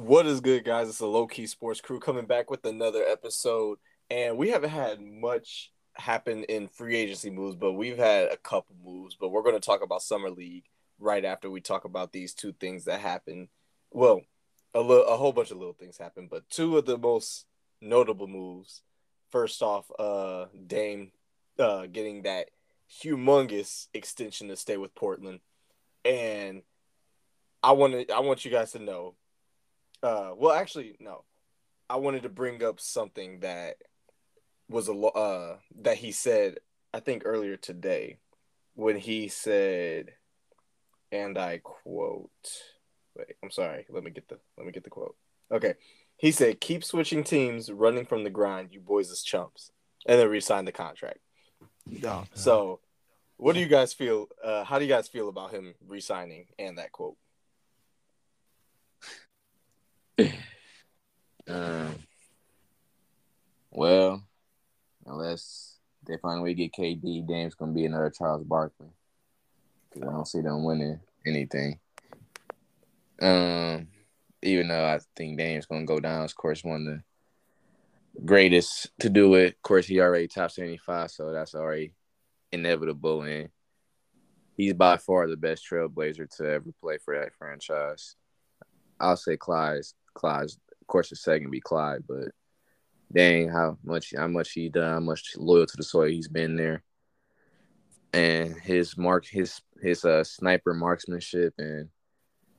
What is good, guys? It's a low key sports crew coming back with another episode. And we haven't had much happen in free agency moves, but we've had a couple moves. But we're going to talk about Summer League right after we talk about these two things that happened. Well, a, little, a whole bunch of little things happened, but two of the most notable moves. First off, uh, Dame uh, getting that humongous extension to stay with Portland. And I want to I want you guys to know uh, well, actually, no. I wanted to bring up something that was a uh that he said I think earlier today when he said, and I quote. Wait, I'm sorry. Let me get the let me get the quote. Okay, he said, "Keep switching teams, running from the grind. You boys is chumps," and then re-signed the contract. Oh, so, what do you guys feel? Uh, how do you guys feel about him re-signing and that quote? Um, well, unless they find a way to get KD, Dame's gonna be another Charles Barkley. Cause I don't see them winning anything. Um, even though I think Dame's gonna go down, of course, one of the greatest to do it. Of course, he already top seventy five, so that's already inevitable, and he's by far the best trailblazer to ever play for that franchise. I'll say Clyde's Clyde's, of course, the second be Clyde, but dang, how much how much he done, how much loyal to the soil he's been there, and his mark, his his uh sniper marksmanship, and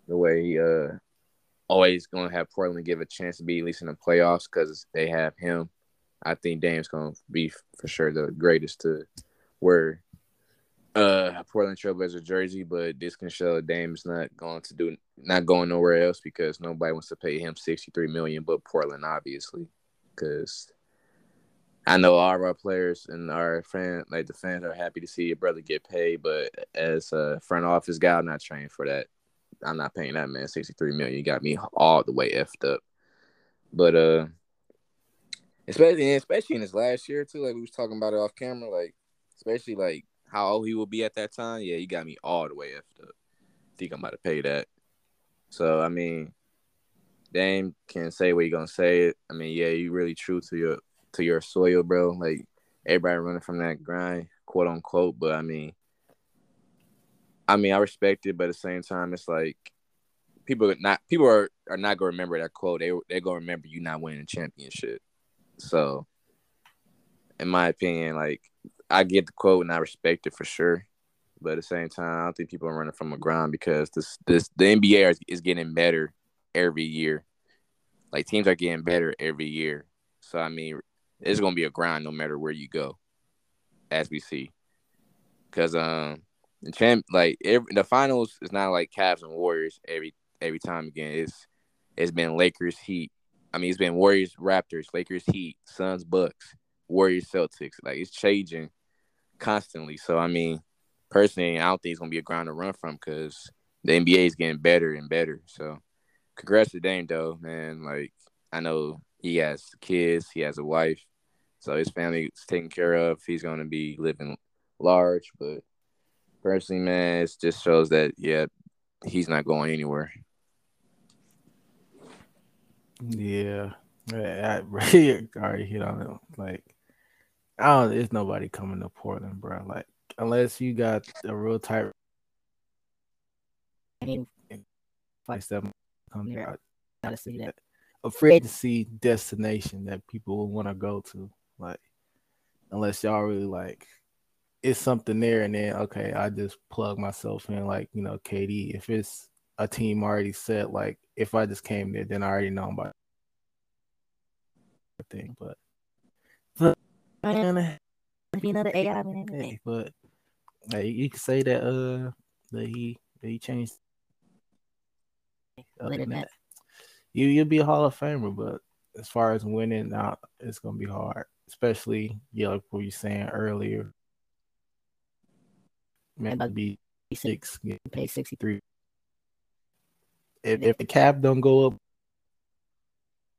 the way he uh always gonna have Portland give a chance to be at least in the playoffs because they have him. I think Dame's gonna be for sure the greatest to wear uh Portland Trailblazer jersey, but this can show Dame's not going to do not going nowhere else because nobody wants to pay him sixty three million, but Portland obviously, because I know all of our players and our fan like the fans are happy to see your brother get paid, but as a front office guy, I'm not trained for that. I'm not paying that man sixty three million. You got me all the way effed up, but uh, especially especially in his last year too, like we was talking about it off camera, like especially like how old he will be at that time, yeah, you got me all the way effed up. Think I'm about to pay that. So I mean, Dame can say what you gonna say. It. I mean, yeah, you really true to your to your soil, bro. Like everybody running from that grind, quote unquote. But I mean, I mean, I respect it, but at the same time, it's like people not people are, are not gonna remember that quote. They they gonna remember you not winning a championship. So, in my opinion, like I get the quote and I respect it for sure. But at the same time, I don't think people are running from a grind because this this the NBA is, is getting better every year. Like teams are getting better every year. So I mean, it's gonna be a grind no matter where you go, as we see. Cause um the champ like every, the finals is not like Cavs and Warriors every every time again. It's it's been Lakers Heat. I mean, it's been Warriors Raptors, Lakers Heat, Suns Bucks, Warriors Celtics. Like it's changing constantly. So I mean, personally, I don't think it's gonna be a ground to run from because the NBA is getting better and better. So congrats to Dame though, man. Like I know he has kids, he has a wife, so his family is taken care of. He's gonna be living large, but personally, man, it just shows that yeah, he's not going anywhere. Yeah, I really already hit on it. Like I don't. There's nobody coming to Portland, bro. Like unless you got a real tight. Like seven come there, I gotta see that a free agency destination that people will want to go to. Like unless y'all really like it's something there, and then okay, I just plug myself in. Like you know, KD. If it's a team already set, like if I just came there, then I already know about thing. But gonna be another AI Hey, but hey, you can say that uh that he that he changed. Other than that, you you'll be a Hall of Famer, but as far as winning, now it's gonna be hard, especially yeah, like what you saying earlier. Man, that'd be six, getting paid sixty three. If if the cap don't go up,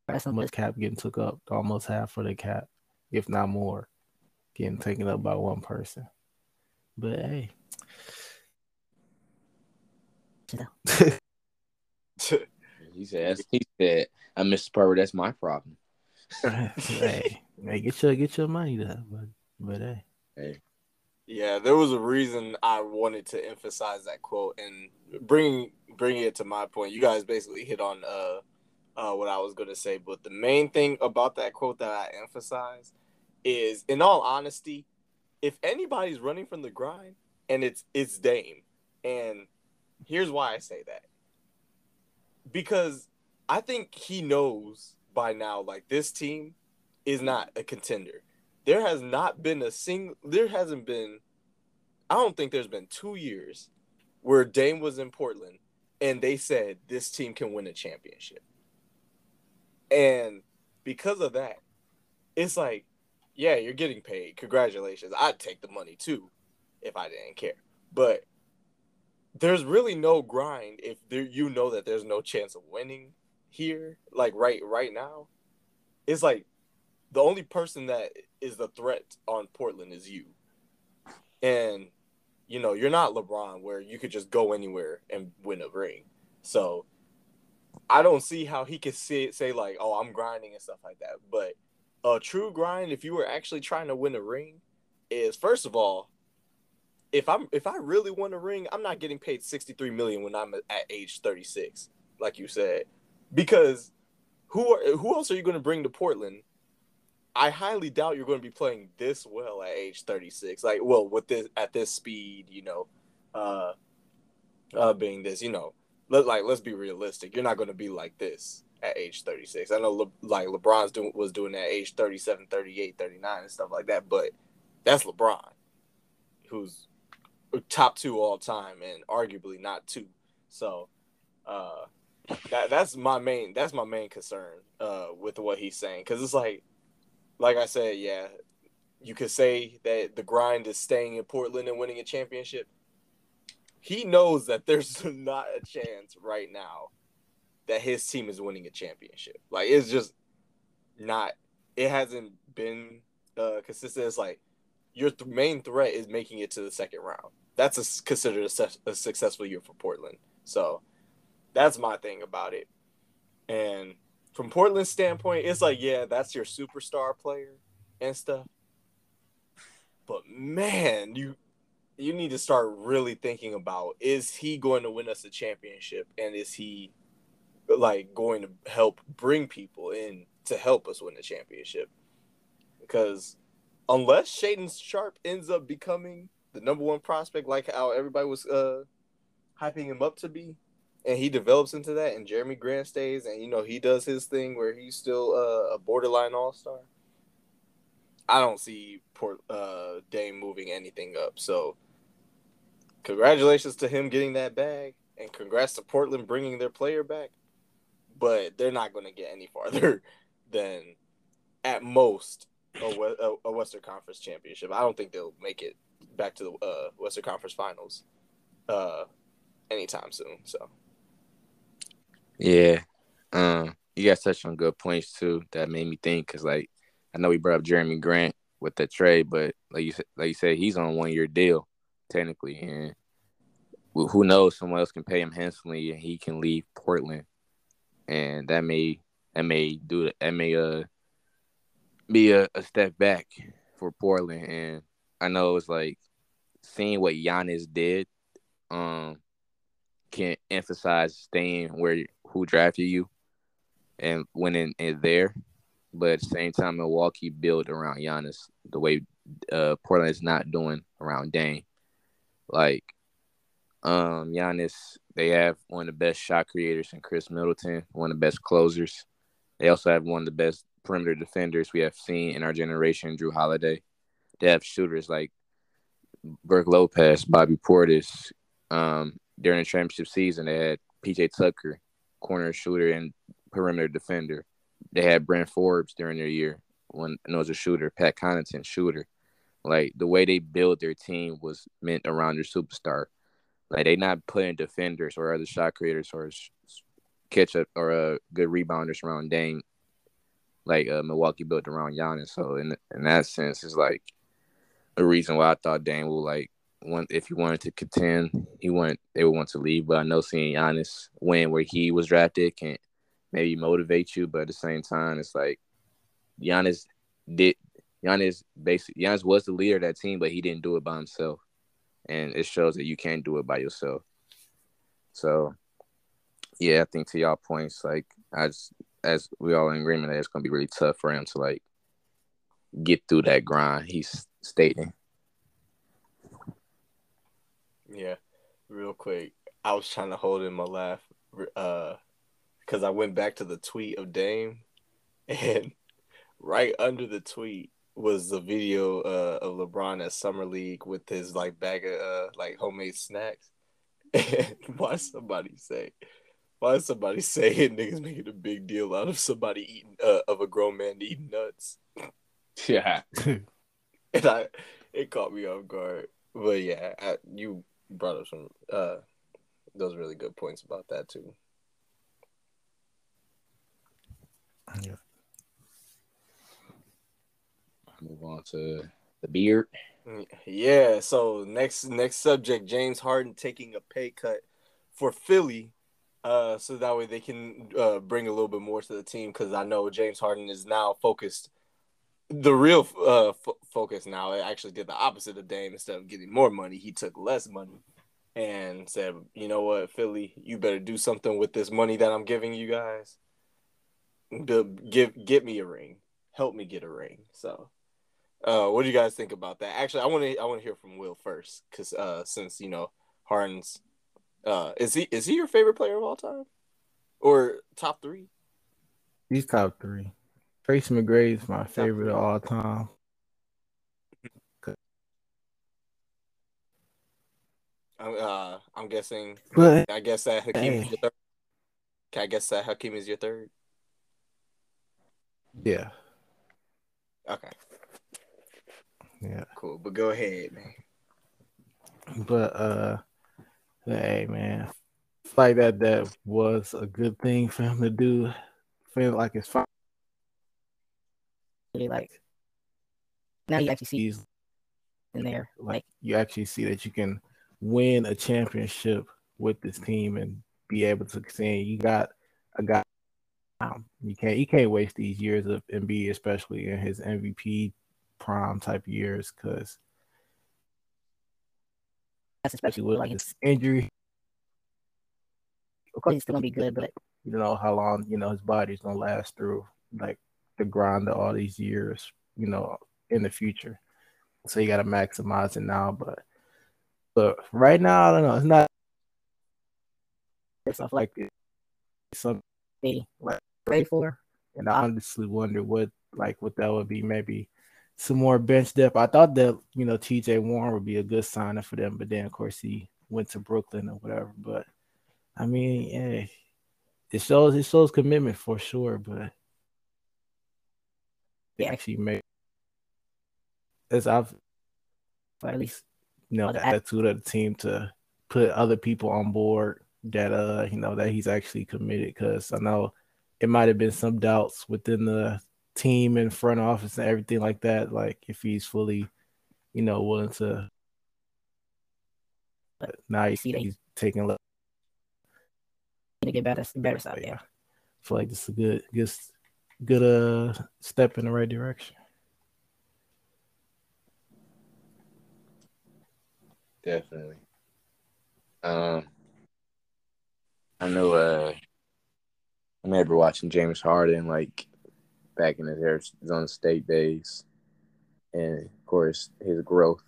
that's how much cap getting took up, almost half of the cap if not more, getting taken up by one person. But hey. He said. He said, "I miss the part where that's my problem." hey, hey, get your get your money though, but but hey, Hey, Yeah, there was a reason I wanted to emphasize that quote and bring bringing it to my point. You guys basically hit on uh, uh, what I was gonna say, but the main thing about that quote that I emphasize is, in all honesty, if anybody's running from the grind, and it's it's Dame, and here's why I say that because I think he knows by now, like this team is not a contender. There has not been a single. There hasn't been. I don't think there's been two years where Dame was in Portland and they said this team can win a championship. And because of that, it's like, yeah, you're getting paid. Congratulations. I'd take the money too if I didn't care. But there's really no grind if there you know that there's no chance of winning here, like right right now. It's like the only person that is the threat on Portland is you. And you know, you're not LeBron where you could just go anywhere and win a ring. So I don't see how he could say say like, "Oh, I'm grinding and stuff like that." But a true grind, if you were actually trying to win a ring, is first of all, if I'm if I really want a ring, I'm not getting paid 63 million when I'm at age 36, like you said, because who are who else are you going to bring to Portland? I highly doubt you're going to be playing this well at age 36. Like, well, with this at this speed, you know, uh, uh, being this, you know, let like let's be realistic. You're not going to be like this at age 36. I know Le, like LeBron's doing was doing that at age 37, 38, 39 and stuff like that, but that's LeBron, who's top two all time and arguably not two. So, uh, that that's my main that's my main concern uh with what he's saying because it's like like I said, yeah, you could say that the grind is staying in Portland and winning a championship. He knows that there's not a chance right now that his team is winning a championship. Like it's just not. It hasn't been uh, consistent. It's like your th- main threat is making it to the second round. That's a, considered a, su- a successful year for Portland. So that's my thing about it. And from Portland's standpoint, it's like, yeah, that's your superstar player and stuff. But man, you you need to start really thinking about is he going to win us a championship and is he like going to help bring people in to help us win the championship? Because unless Shaedon Sharpe ends up becoming the number one prospect, like how everybody was uh hyping him up to be, and he develops into that, and Jerami Grant stays, and you know he does his thing where he's still uh, a borderline All Star. I don't see Port uh, Dame moving anything up. So, congratulations to him getting that bag, and congrats to Portland bringing their player back. But they're not going to get any farther than, at most, a, a, Western Conference championship. I don't think they'll make it back to the uh, Western Conference Finals uh, anytime soon. So. Yeah. Um, you guys touched on good points too. That made me think because, like, I know we brought up Jerami Grant with that trade, but like you like you said, he's on one year deal technically, and who knows? Someone else can pay him handsomely, and he can leave Portland, and that may that may do that may uh be a, a step back for Portland. And I know it's like seeing what Giannis did, um, can emphasize staying where who drafted you and winning in there. But at the same time, Milwaukee built around Giannis the way uh, Portland is not doing around Dame. Like um, Giannis, they have one of the best shot creators in Khris Middleton, one of the best closers. They also have one of the best perimeter defenders we have seen in our generation, Jrue Holiday. They have shooters like Brook Lopez, Bobby Portis. Um, during the championship season, they had PJ Tucker, corner shooter and perimeter defender. They had Bryn Forbes during their year when and was a shooter, Pat Connaughton, shooter. Like the way they built their team was meant around their superstar. Like they not putting defenders or other shot creators or catch up or uh, good rebounders around Dame. Like uh, Milwaukee built around Giannis. So in in that sense, it's like a reason why I thought Dame will like want if he wanted to contend, he want they would want to leave. But I know seeing Giannis win where he was drafted can maybe motivate you, but at the same time, it's like Giannis did Giannis basically Giannis was the leader of that team, but he didn't do it by himself. And it shows that you can't do it by yourself. So yeah, I think to y'all points, like as as we all in agreement that it's gonna be really tough for him to like get through that grind he's stating. Yeah, real quick. I was trying to hold in my laugh uh because I went back to the tweet of Dame and right under the tweet was the video uh, of LeBron at Summer League with his like bag of uh, like homemade snacks. And why somebody say why somebody saying niggas making a big deal out of somebody eating uh, of a grown man eating nuts? Yeah. and I it caught me off guard. But yeah, I, you brought up some uh those really good points about that too. Yeah. Move on to the beard. Yeah, so next next subject, James Harden taking a pay cut for Philly, uh, so that way they can uh, bring a little bit more to the team. Because I know James Harden is now focused. The real uh, f- focus now, it actually did the opposite of Dame. Instead of getting more money, he took less money, and said, "You know what, Philly, you better do something with this money that I'm giving you guys. Give get me a ring, help me get a ring." So uh, what do you guys think about that? Actually, I want to I want to hear from Will first, because uh, since you know Harden's, uh, is he is he your favorite player of all time, or top three? He's top three. Tracy McGrady is my favorite of all time. Uh, I'm guessing. But I guess that Hakeem is your third. Can I guess that Hakeem is your third? yeah, Okay, yeah. cool. But go ahead, man. But uh hey man. It's like that that was a good thing for him to do. Feel like it's fine. like now you actually see He's in there. like you actually see that you can win a championship with this team and be able to say you got a guy. Um, you can't you can't waste these years of Embiid, especially in his MVP prime type years, because That's especially with like his, injury, of course he's still gonna be good, but you know how long you know his body's gonna last through like the grind of all these years, you know, in the future. So you gotta maximize it now, but but right now I don't know. It's not it's stuff like something. like ready for. And I honestly wonder what like what that would be. Maybe some more bench depth. I thought that you know TJ Warren would be a good signing for them, but then of course he went to Brooklyn or whatever. But I mean, yeah, it shows it shows commitment for sure. But they actually make as I've least you know the attitude of the team to put other people on board that uh you know that he's actually committed because I know it might have been some doubts within the team and front office and everything like that like if he's fully you know willing to but now you See see that- he's taking a look. to get better better stuff. yeah Yeah. I feel like this is a good good good uh step in the right direction Definitely. Um, I know. Uh, I remember watching James Harden like back in his Arizona State days, and of course his growth.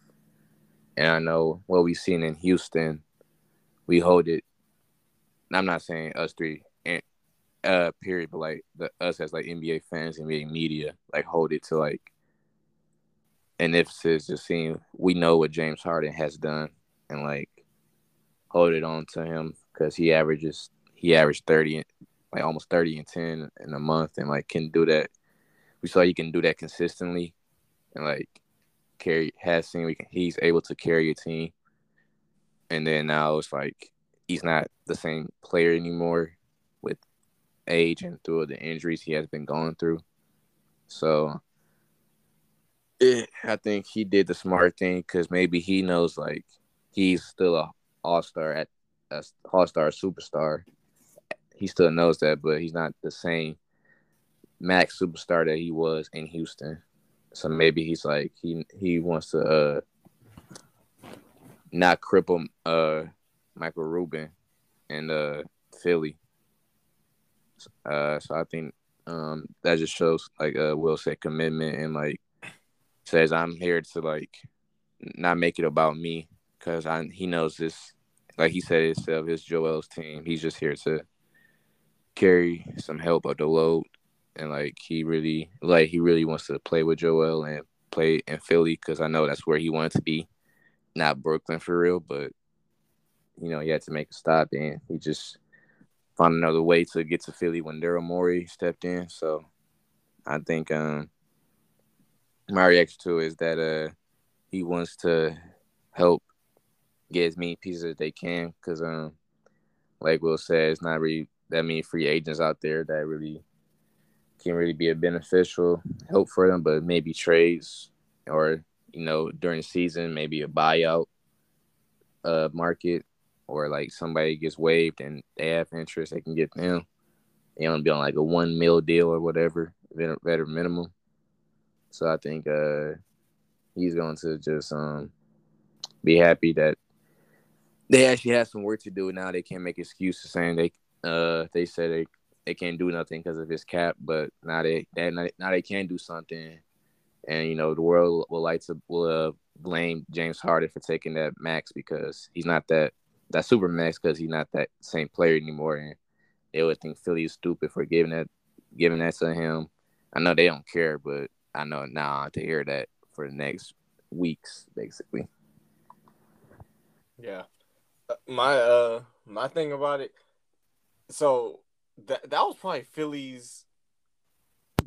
And I know what we've seen in Houston, we hold it. I'm not saying us three, and uh, period, but like the us as like NBA fans, NBA media, like hold it to like an emphasis just seeing we know what James Harden has done and like hold it on to him because he averages he averaged 30 like almost 30 and 10 in a month and like can do that. We saw he can do that consistently and like carry has seen we can he's able to carry a team. And then now it's like he's not the same player anymore with age and through the injuries he has been going through. So it, I think he did the smart thing because maybe he knows like he's still a all star at a all star superstar. He still knows that, but he's not the same max superstar that he was in Houston. So maybe he's like he he wants to uh not cripple uh Michael Rubin and uh Philly. Uh so I think um that just shows like uh Will said commitment and like says I'm here to like not make it about me because I he knows this like he said himself, it's Joel's team. He's just here to carry some help of the load, and like he really like he really wants to play with Joel and play in Philly because I know that's where he wanted to be, not Brooklyn for real. But you know he had to make a stop, and he just found another way to get to Philly when Daryl Morey stepped in. So I think um my reaction to is that uh he wants to help get as many pieces as they can because um like Will said, it's not really that many free agents out there that really can really be a beneficial help for them, but maybe trades or you know during the season maybe a buyout uh market or like somebody gets waived and they have interest they can get them. You know, be on like a one mil deal or whatever, better minimum. So I think uh he's going to just um be happy that they actually have some work to do now. They can't make excuses saying they uh they said they they can't do nothing because of his cap, but now they, they now they can do something, and you know the world will like to will uh, blame James Harden for taking that max because he's not that that super max because he's not that same player anymore, and they would think Philly is stupid for giving that giving that to him. I know they don't care, but I know now to hear that for the next weeks, basically. Yeah, uh, my uh my thing about it. So that that was probably Philly's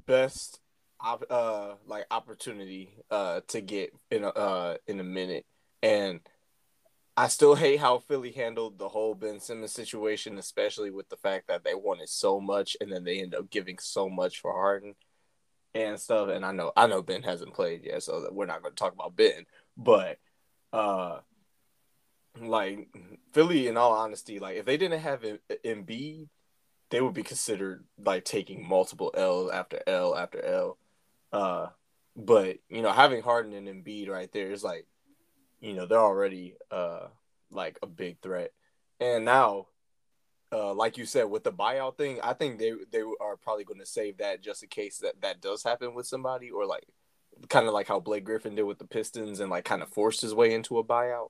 best op- uh like opportunity uh to get in a uh in a minute and I still hate how Philly handled the whole Ben Simmons situation, especially with the fact that they wanted so much and then they end up giving so much for Harden and stuff. And I know I know Ben hasn't played yet, so we're not going to talk about Ben. But uh, like Philly, in all honesty, like if they didn't have Embiid, they would be considered like taking multiple L after L after L. Uh, but you know, having Harden and Embiid right there is like, you know, they're already uh like a big threat. And now, uh, like you said, with the buyout thing, I think they they are probably going to save that just in case that that does happen with somebody, or like kind of like how Blake Griffin did with the Pistons and like kind of forced his way into a buyout.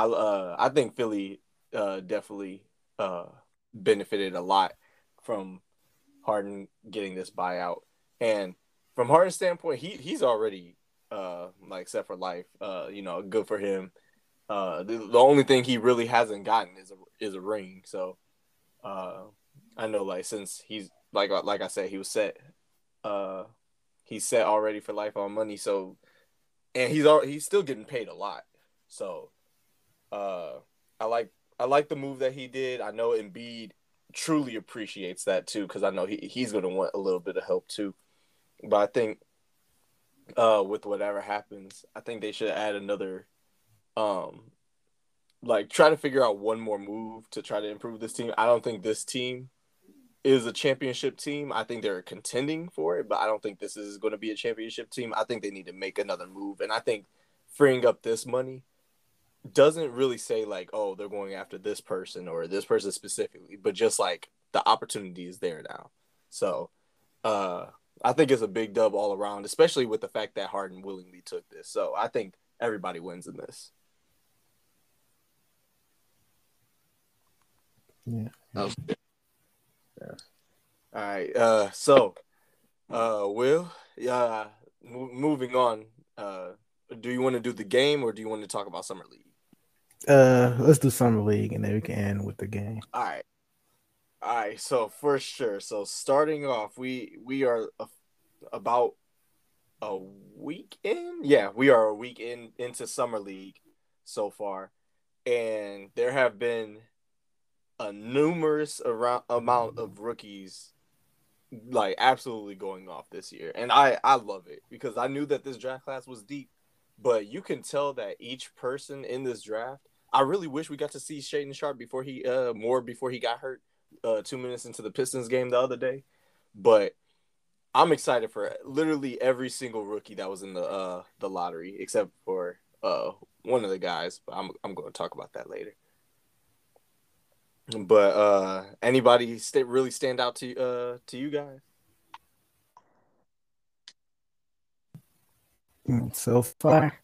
I uh I think Philly uh definitely uh benefited a lot from Harden getting this buyout. And from Harden's standpoint, he he's already uh like set for life. Uh, you know, good for him. Uh the, the only thing he really hasn't gotten is a is a ring. So uh I know like since he's like like I said, he was set uh he's set already for life on money. So and he's all he's still getting paid a lot. So uh I like I like the move that he did. I know Embiid truly appreciates that too because I know he, he's going to want a little bit of help too. But I think uh, with whatever happens, I think they should add another, um, like try to figure out one more move to try to improve this team. I don't think this team is a championship team. I think they're contending for it, but I don't think this is going to be a championship team. I think they need to make another move, and I think freeing up this money doesn't really say like, oh, they're going after this person or this person specifically, but just like the opportunity is there now. So uh I think it's a big dub all around, especially with the fact that Harden willingly took this. So I think everybody wins in this. Yeah. Oh, All right. Uh so uh Will, yeah, moving on. Uh do you want to do the game or do you want to talk about summer league? Uh, let's do summer league and then we can end with the game. All right. All right. So for sure. So starting off, we we are a, about a week in. Yeah, we are a week in into summer league so far, and there have been a numerous around amount of rookies like absolutely going off this year and i i love it because i knew that this draft class was deep but you can tell that each person in this draft. I really wish we got to see Shaedon Sharpe before he uh more before he got hurt uh two minutes into the Pistons game the other day. But I'm excited for literally every single rookie that was in the uh the lottery except for uh one of the guys. But I'm I'm going to talk about that later. But uh anybody st- really stand out to uh to you guys? So far.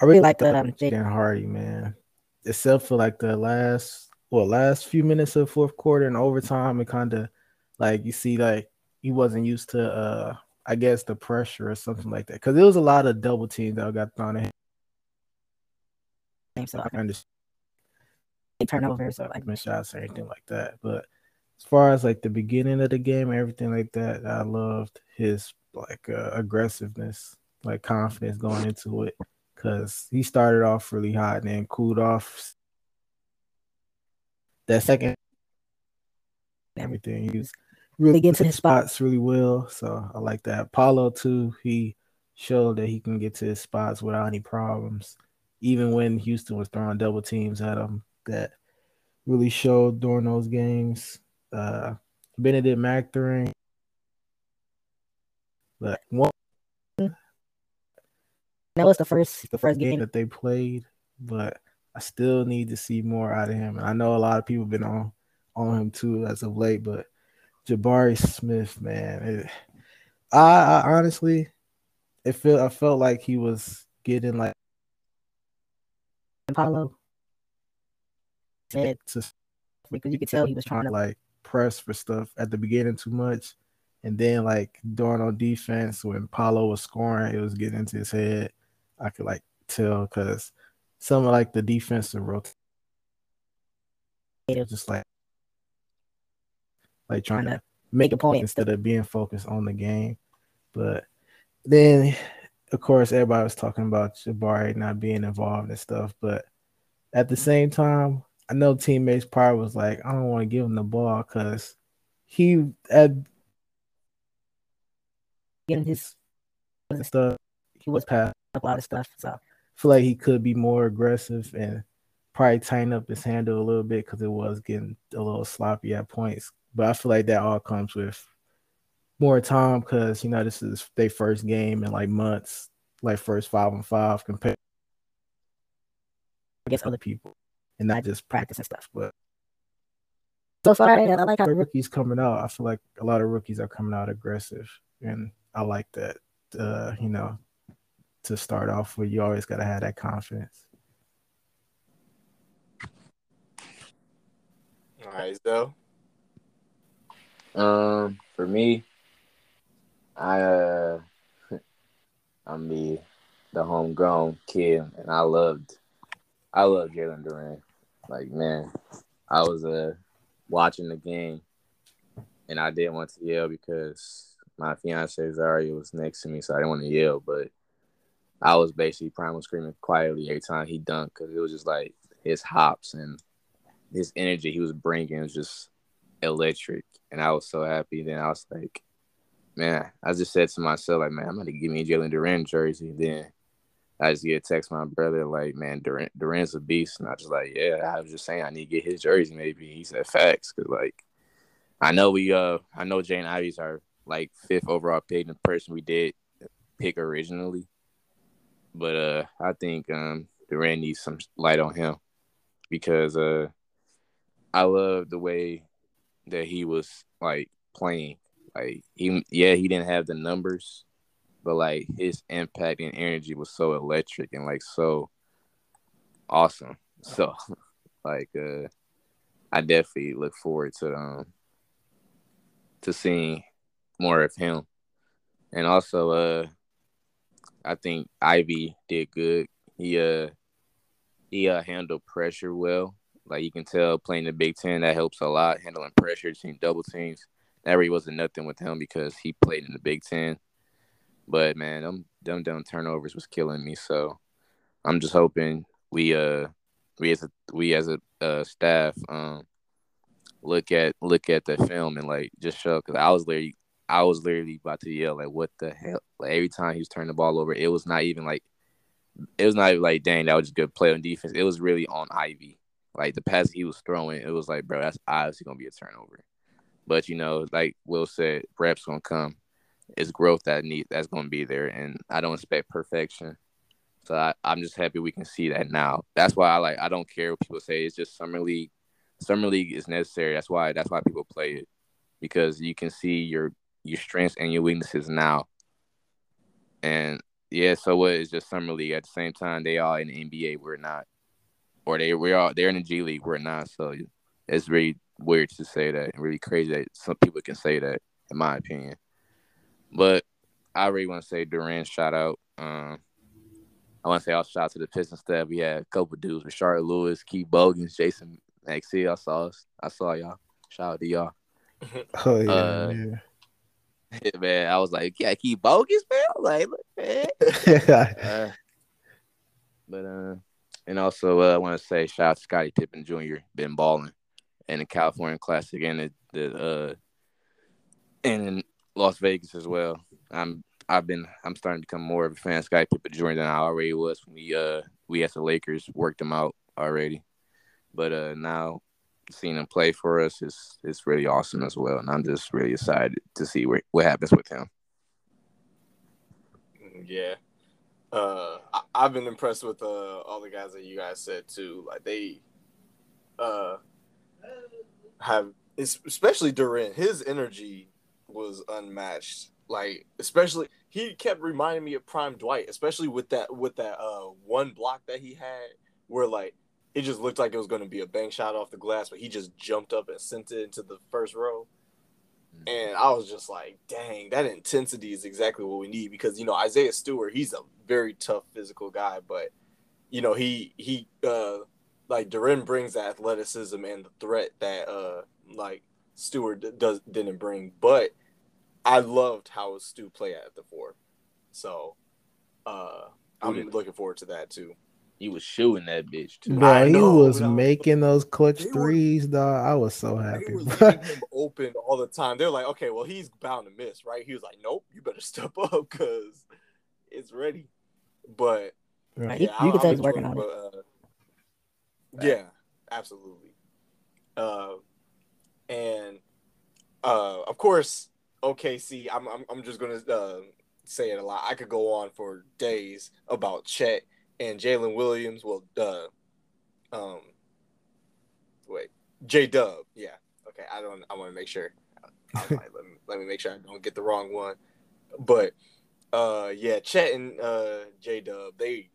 I really like the um, Jaden. Hardy, man. Except for like the last well, last few minutes of fourth quarter and overtime, it kind of like you see like he wasn't used to uh I guess the pressure or something like that. Cause there was a lot of double teams that got thrown at him. So I understand turnovers or like like shots or anything like that. But as far as like the beginning of the game, everything like that, I loved his like uh, aggressiveness, like confidence going into it, because he started off really hot and then cooled off. That second, everything he was really getting to his spots really well. So I like that. Paolo too. He showed that he can get to his spots without any problems, even when Houston was throwing double teams at him. That really showed during those games. Uh, Bennedict Mathurin, but one that was the first the first game game. that they played, but I still need to see more out of him. And I know a lot of people been on on him too as of late, but Jabari Smith, man, it, I, I honestly, it felt I felt like he was getting like Apollo said to because you could tell he was trying to like press for stuff at the beginning too much. And then like during on defense when Paolo was scoring, it was getting into his head. I could like tell because some of like the defensive rotation just like like trying trying to make a point instead of being focused on the game. But then, of course, everybody was talking about Jabari not being involved and stuff. But at the same time, I know teammates probably was like, I don't want to give him the ball because he at getting his stuff he was past. A lot of stuff. So feel like he could be more aggressive and probably tighten up his handle a little bit because it was getting a little sloppy at points. But I feel like that all comes with more time because you know this is their first game in like months, like first five and five compared I guess other people, and not just practice and stuff. But so far I like how the rookies coming out, I feel like a lot of rookies are coming out aggressive, and I like that. Uh, you know, to start off with, you always got to have that confidence. All right, so Um, for me, I uh, I'm the the homegrown kid, and I loved, I love Jalen Duren. Like man, I was uh watching the game, and I didn't want to yell because my fiance Zaria was next to me, so I didn't want to yell. But I was basically primal screaming quietly every time he dunked because it was just like his hops and his energy he was bringing was just electric, and I was so happy. Then I was like, man, I just said to myself, like, man, I'm gonna give me a Jalen Duren jersey. Then I just get a text my brother, like, man, Duren, Duren's a beast, and I was like, yeah, I was just saying I need to get his jersey. Maybe he said facts, cause like, I know we, uh, I know Jaden Ivey's our like fifth overall pick, the person we did pick originally, but uh, I think um Duren needs some light on him because uh, I love the way that he was like playing. Like he, yeah, he didn't have the numbers, but like his impact and energy was so electric and like so awesome. So, like, uh, I definitely look forward to um to seeing more of him, and also, uh, I think Ivey did good. He uh he uh handled pressure well. Like you can tell playing the Big Ten, that helps a lot. Handling pressure, team double teams. That really wasn't nothing with him because he played in the Big Ten. But man, them them dumb turnovers was killing me. So I'm just hoping we uh we as a we as a uh, staff um look at look at the film and like just show because I was literally I was literally about to yell like, "What the hell!" Like every time he was turning the ball over, it was not even like, it was not even like, "Dang, that was just good play on defense." It was really on Ivey. Like the pass he was throwing, it was like, bro, that's obviously gonna be a turnover. But you know, like Will said, reps gonna come. It's growth that need that's gonna be there, and I don't expect perfection. So I, I'm just happy we can see that now. That's why I like. I don't care what people say. It's just summer league. Summer league is necessary. That's why. That's why people play it because you can see your your strengths and your weaknesses now. And yeah, so what is just summer league? At the same time, they are in the NBA. We're not, or they we are. They're in the G League. We're not. So it's really weird to say that, and really crazy that some people can say that, in my opinion. But I really want to say Duren shout out. Um, I want to say I'll shout out to the Pistons staff. We had a couple dudes, Rashard Lewis, Keith Bogans, Jason Maxey. I saw us. I saw y'all. Shout out to y'all. Oh yeah, Uh, yeah. Yeah, man, I was like, yeah, Keith Bogans, man. I was like, look, man. Uh, but uh, and also uh, I want to say shout out to Scottie Pippen Jr. Been balling in the California Classic and the, the uh and in Las Vegas as well. I'm I've been I'm starting to become more of a fan of Scottie Pippen Jr. than I already was when we uh we as the Lakers worked him out already. But uh now seeing him play for us is is really awesome as well, and I'm just really excited to see where, what happens with him. Yeah. Uh, I, I've been impressed with uh, all the guys that you guys said too. Like they uh, have, especially Duren, his energy was unmatched. Like especially, he kept reminding me of Prime Dwight, especially with that with that uh one block that he had, where like it just looked like it was going to be a bank shot off the glass, but he just jumped up and sent it into the first row. And I was just like, dang, that intensity is exactly what we need because you know Isaiah Stewart, he's a very tough physical guy, but you know he he uh like Duren brings the athleticism and the threat that uh like Stewart d- does didn't bring. But I loved how Stu played at the four, so uh I'm looking forward to that too. He was shooting that bitch too. Bro, he know, was but making those clutch They were- threes, dog. I was so They happy. were leaving him open all the time. They're like, okay, well, he's bound to miss, right? He was like, nope, you better step up because it's ready. But Right. You- yeah, you I- could I'm he's working on but, uh, yeah, absolutely. Uh, and uh, of course, OKC. I'm I'm, I'm just gonna uh, say it a lot. I could go on for days about Chet and Jalen Williams. Well, uh, um, wait, J Dub. Yeah. Okay. I don't. I want to make sure. I like, let me let me make sure I don't get the wrong one. But uh, yeah, Chet and uh, J Dub they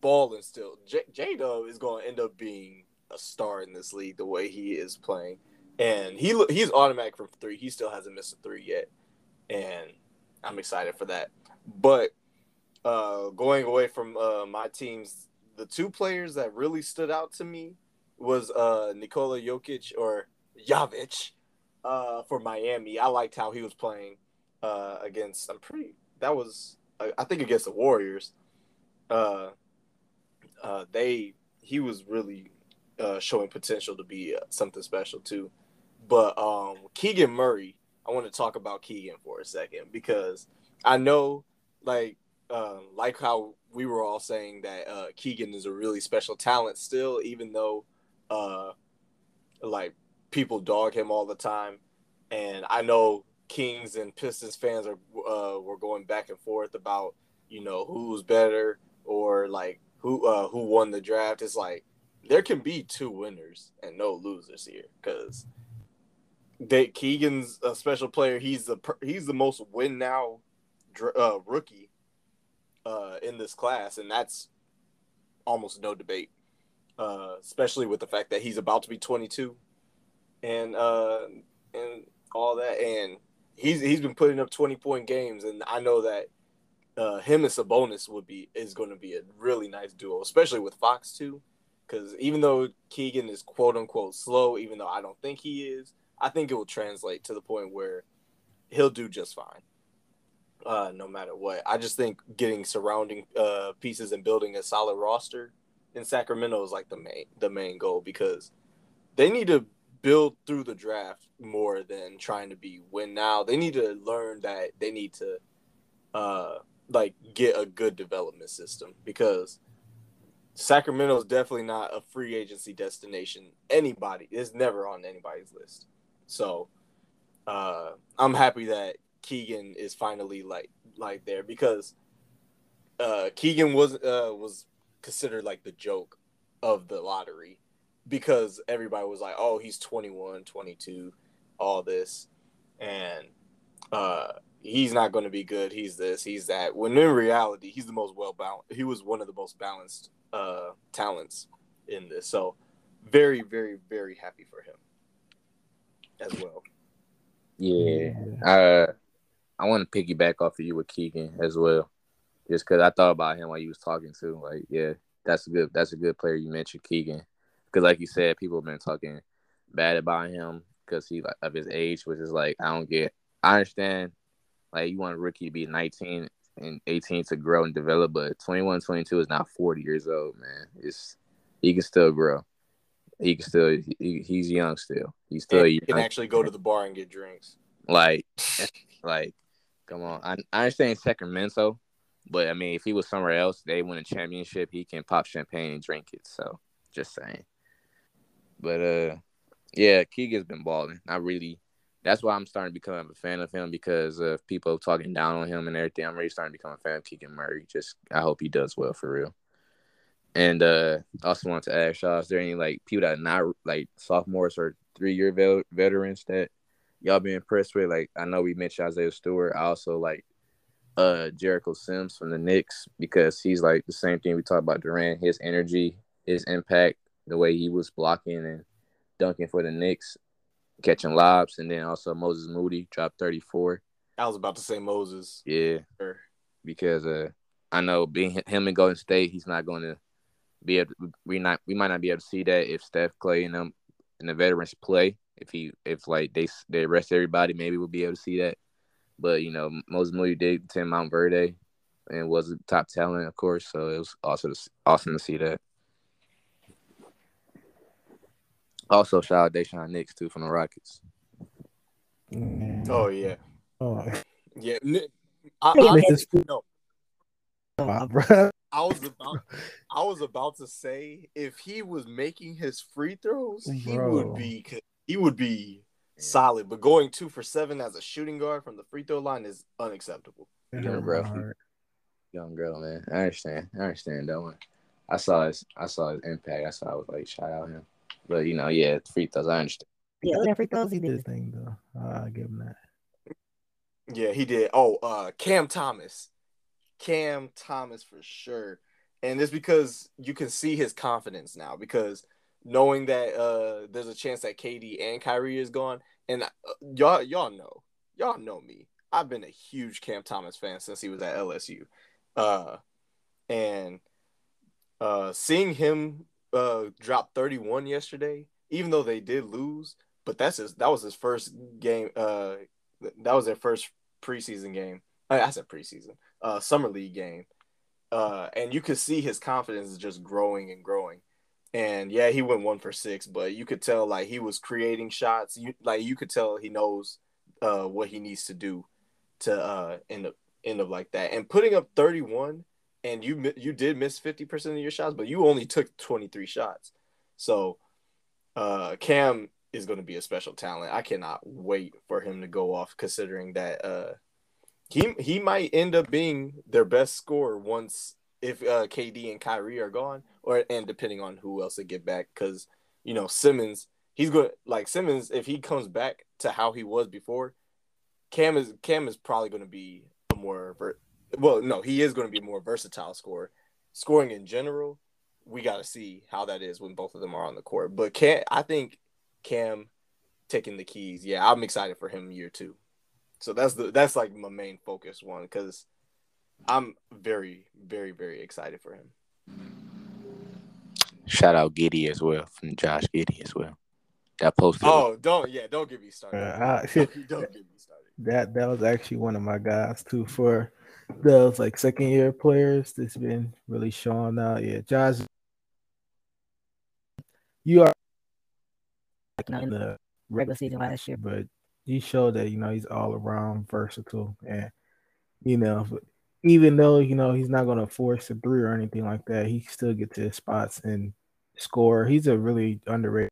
balling still. J Dub is going to end up being a star in this league the way he is playing, and he he's automatic from three. He still hasn't missed a three yet, and I'm excited for that. But uh, going away from uh, my teams, the two players that really stood out to me was uh, Nikola Jokic or Jovic uh, for Miami. I liked how he was playing uh, against. I'm pretty. That was I think against the Warriors. Uh, uh, they he was really uh, showing potential to be uh, something special too. But um, Keegan Murray, I want to talk about Keegan for a second because I know, like, um, like how we were all saying that uh, Keegan is a really special talent still, even though, uh, like, people dog him all the time, and I know Kings and Pistons fans are uh, were going back and forth about you know who's better or like who uh, who won the draft. It's like there can be two winners and no losers here because Keegan's a special player. He's the he's the most win now uh, rookie uh, in this class, and that's almost no debate. Uh, especially with the fact that he's about to be 22, and uh, and all that, and he's he's been putting up 20 point games, and I know that uh, him and Sabonis would be is going to be a really nice duo, especially with Fox too. Because even though Keegan is quote unquote slow, even though I don't think he is, I think it will translate to the point where he'll do just fine. Uh, no matter what, I just think getting surrounding uh, pieces and building a solid roster in Sacramento is like the main the main goal because they need to build through the draft more than trying to be win now. They need to learn that they need to uh like get a good development system because Sacramento is definitely not a free agency destination. Anybody is never on anybody's list. So uh I'm happy that Keegan is finally like like there because uh Keegan was uh was considered like the joke of the lottery because everybody was like, "Oh, he's 21, 22, all this." And uh he's not going to be good. He's this, he's that. When in reality, he's the most well balanced. He was one of the most balanced uh talents in this. So, very very very happy for him as well. Yeah. Uh, I want to piggyback off of you with Keegan as well, just because I thought about him while you was talking too. Like, yeah, that's a good. That's a good player you mentioned, Keegan, because like you said, people have been talking bad about him because he like of his age, which is like I don't get. I understand, like you want a rookie to be 19 and 18 to grow and develop, but 21, 22 is not 40 years old, man. It's he can still grow. He can still. He, he's young still. He's still And young. he can actually go to the bar and get drinks. Like, like, come on. I, I understand Sacramento, but I mean, if he was somewhere else, they win a championship, he can pop champagne and drink it. So, just saying. But uh, yeah, Keegan's been balling. I really. That's why I'm starting to become a fan of him because of people talking down on him and everything. I'm really starting to become a fan of Keegan Murray. Just I hope he does well for real. And uh, also wanted to ask y'all: Is there any like people that are not like sophomores or three year veterans that y'all been impressed with? Like I know we mentioned Isaiah Stewart. I also like uh Jericho Sims from the Knicks because he's like the same thing we talked about Duren. His energy, his impact, the way he was blocking and dunking for the Knicks, catching lobs, and then also Moses Moody dropped 34. I was about to say Moses. Yeah, Sure. because uh I know being him in Golden State, he's not going to be able. To, we not we might not be able to see that if Steph Clay and them and the veterans play. If he if like they they rest everybody, maybe we'll be able to see that. But you know, most Moses Moody did Tim Montverde and was a top talent, of course. So it was also awesome to see that. Also, shout out Daishen Nix too from the Rockets. Oh yeah, Oh, yeah. N- I, Yeah, I, Mrs. no, oh. I was about I was about to say if he was making his free throws, he Bro. would be he would be solid. But going two for seven as a shooting guard from the free throw line is unacceptable. Yeah, bro. Young girl, man. I understand. I understand that one. I saw his I saw his impact. I saw I was like shout out him. But you know, yeah, free throws, I understand. Yeah, other free throws, he He did did. his thing though. I'll give him that. Yeah, he did. Oh, uh, Cam Thomas, Cam Thomas for sure. And it's because you can see his confidence now because knowing that uh there's a chance that KD and Kyrie is gone, and uh, y'all y'all know y'all know me. I've been a huge Cam Thomas fan since he was at LSU, uh, and uh, seeing him uh drop 31 yesterday, even though they did lose, but that's his that was his first game. Uh, that was their first preseason game. I, I said preseason, uh, summer league game. Uh, and you could see his confidence is just growing and growing. And yeah, he went one for six, but you could tell like he was creating shots. You like you could tell he knows uh what he needs to do to uh end up end up like that. And putting up 31 and you you did miss 50% of your shots, but you only took 23 shots. So uh Cam is going to be a special talent. I cannot wait for him to go off considering that uh he he might end up being their best scorer once if uh KD and Kyrie are gone or and depending on who else they get back cuz you know Simmons he's to like Simmons if he comes back to how he was before Cam is Cam is probably going to be a more ver- well no he is going to be more versatile scorer. Scoring in general we got to see how that is when both of them are on the court. But Cam I think Cam taking the keys yeah I'm excited for him year 2 so that's the that's like my main focus one because I'm very very very excited for him. Shout out Giddey as well from Josh Giddey as well. That posted. Oh, don't yeah, don't get me started. Uh, I- don't, don't get me started. That that was actually one of my guys too for those like second year players that's been really showing out. Yeah, Josh, you are like you know in the regular season last year. but he showed that you know he's all around versatile and you know even though you know he's not going to force a three or anything like that he still gets his spots and score. He's a really underrated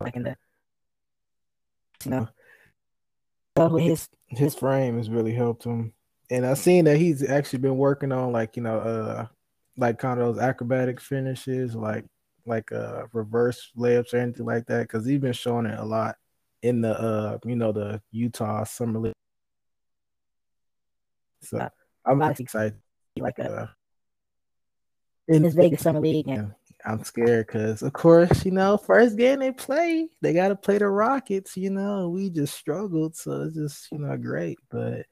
Like in the you know? So his his frame has really helped him. And i've seen that he's actually been working on like you know uh like kind of those acrobatic finishes like like uh reverse layups or anything like that because he's been showing it a lot in the uh you know the utah summer league so Uh, i'm honestly, excited like a uh, in this Vegas summer league and I'm scared because, of course, you know, first game they play, they got to play the Rockets. You know, we just struggled, so it's just you know great. But,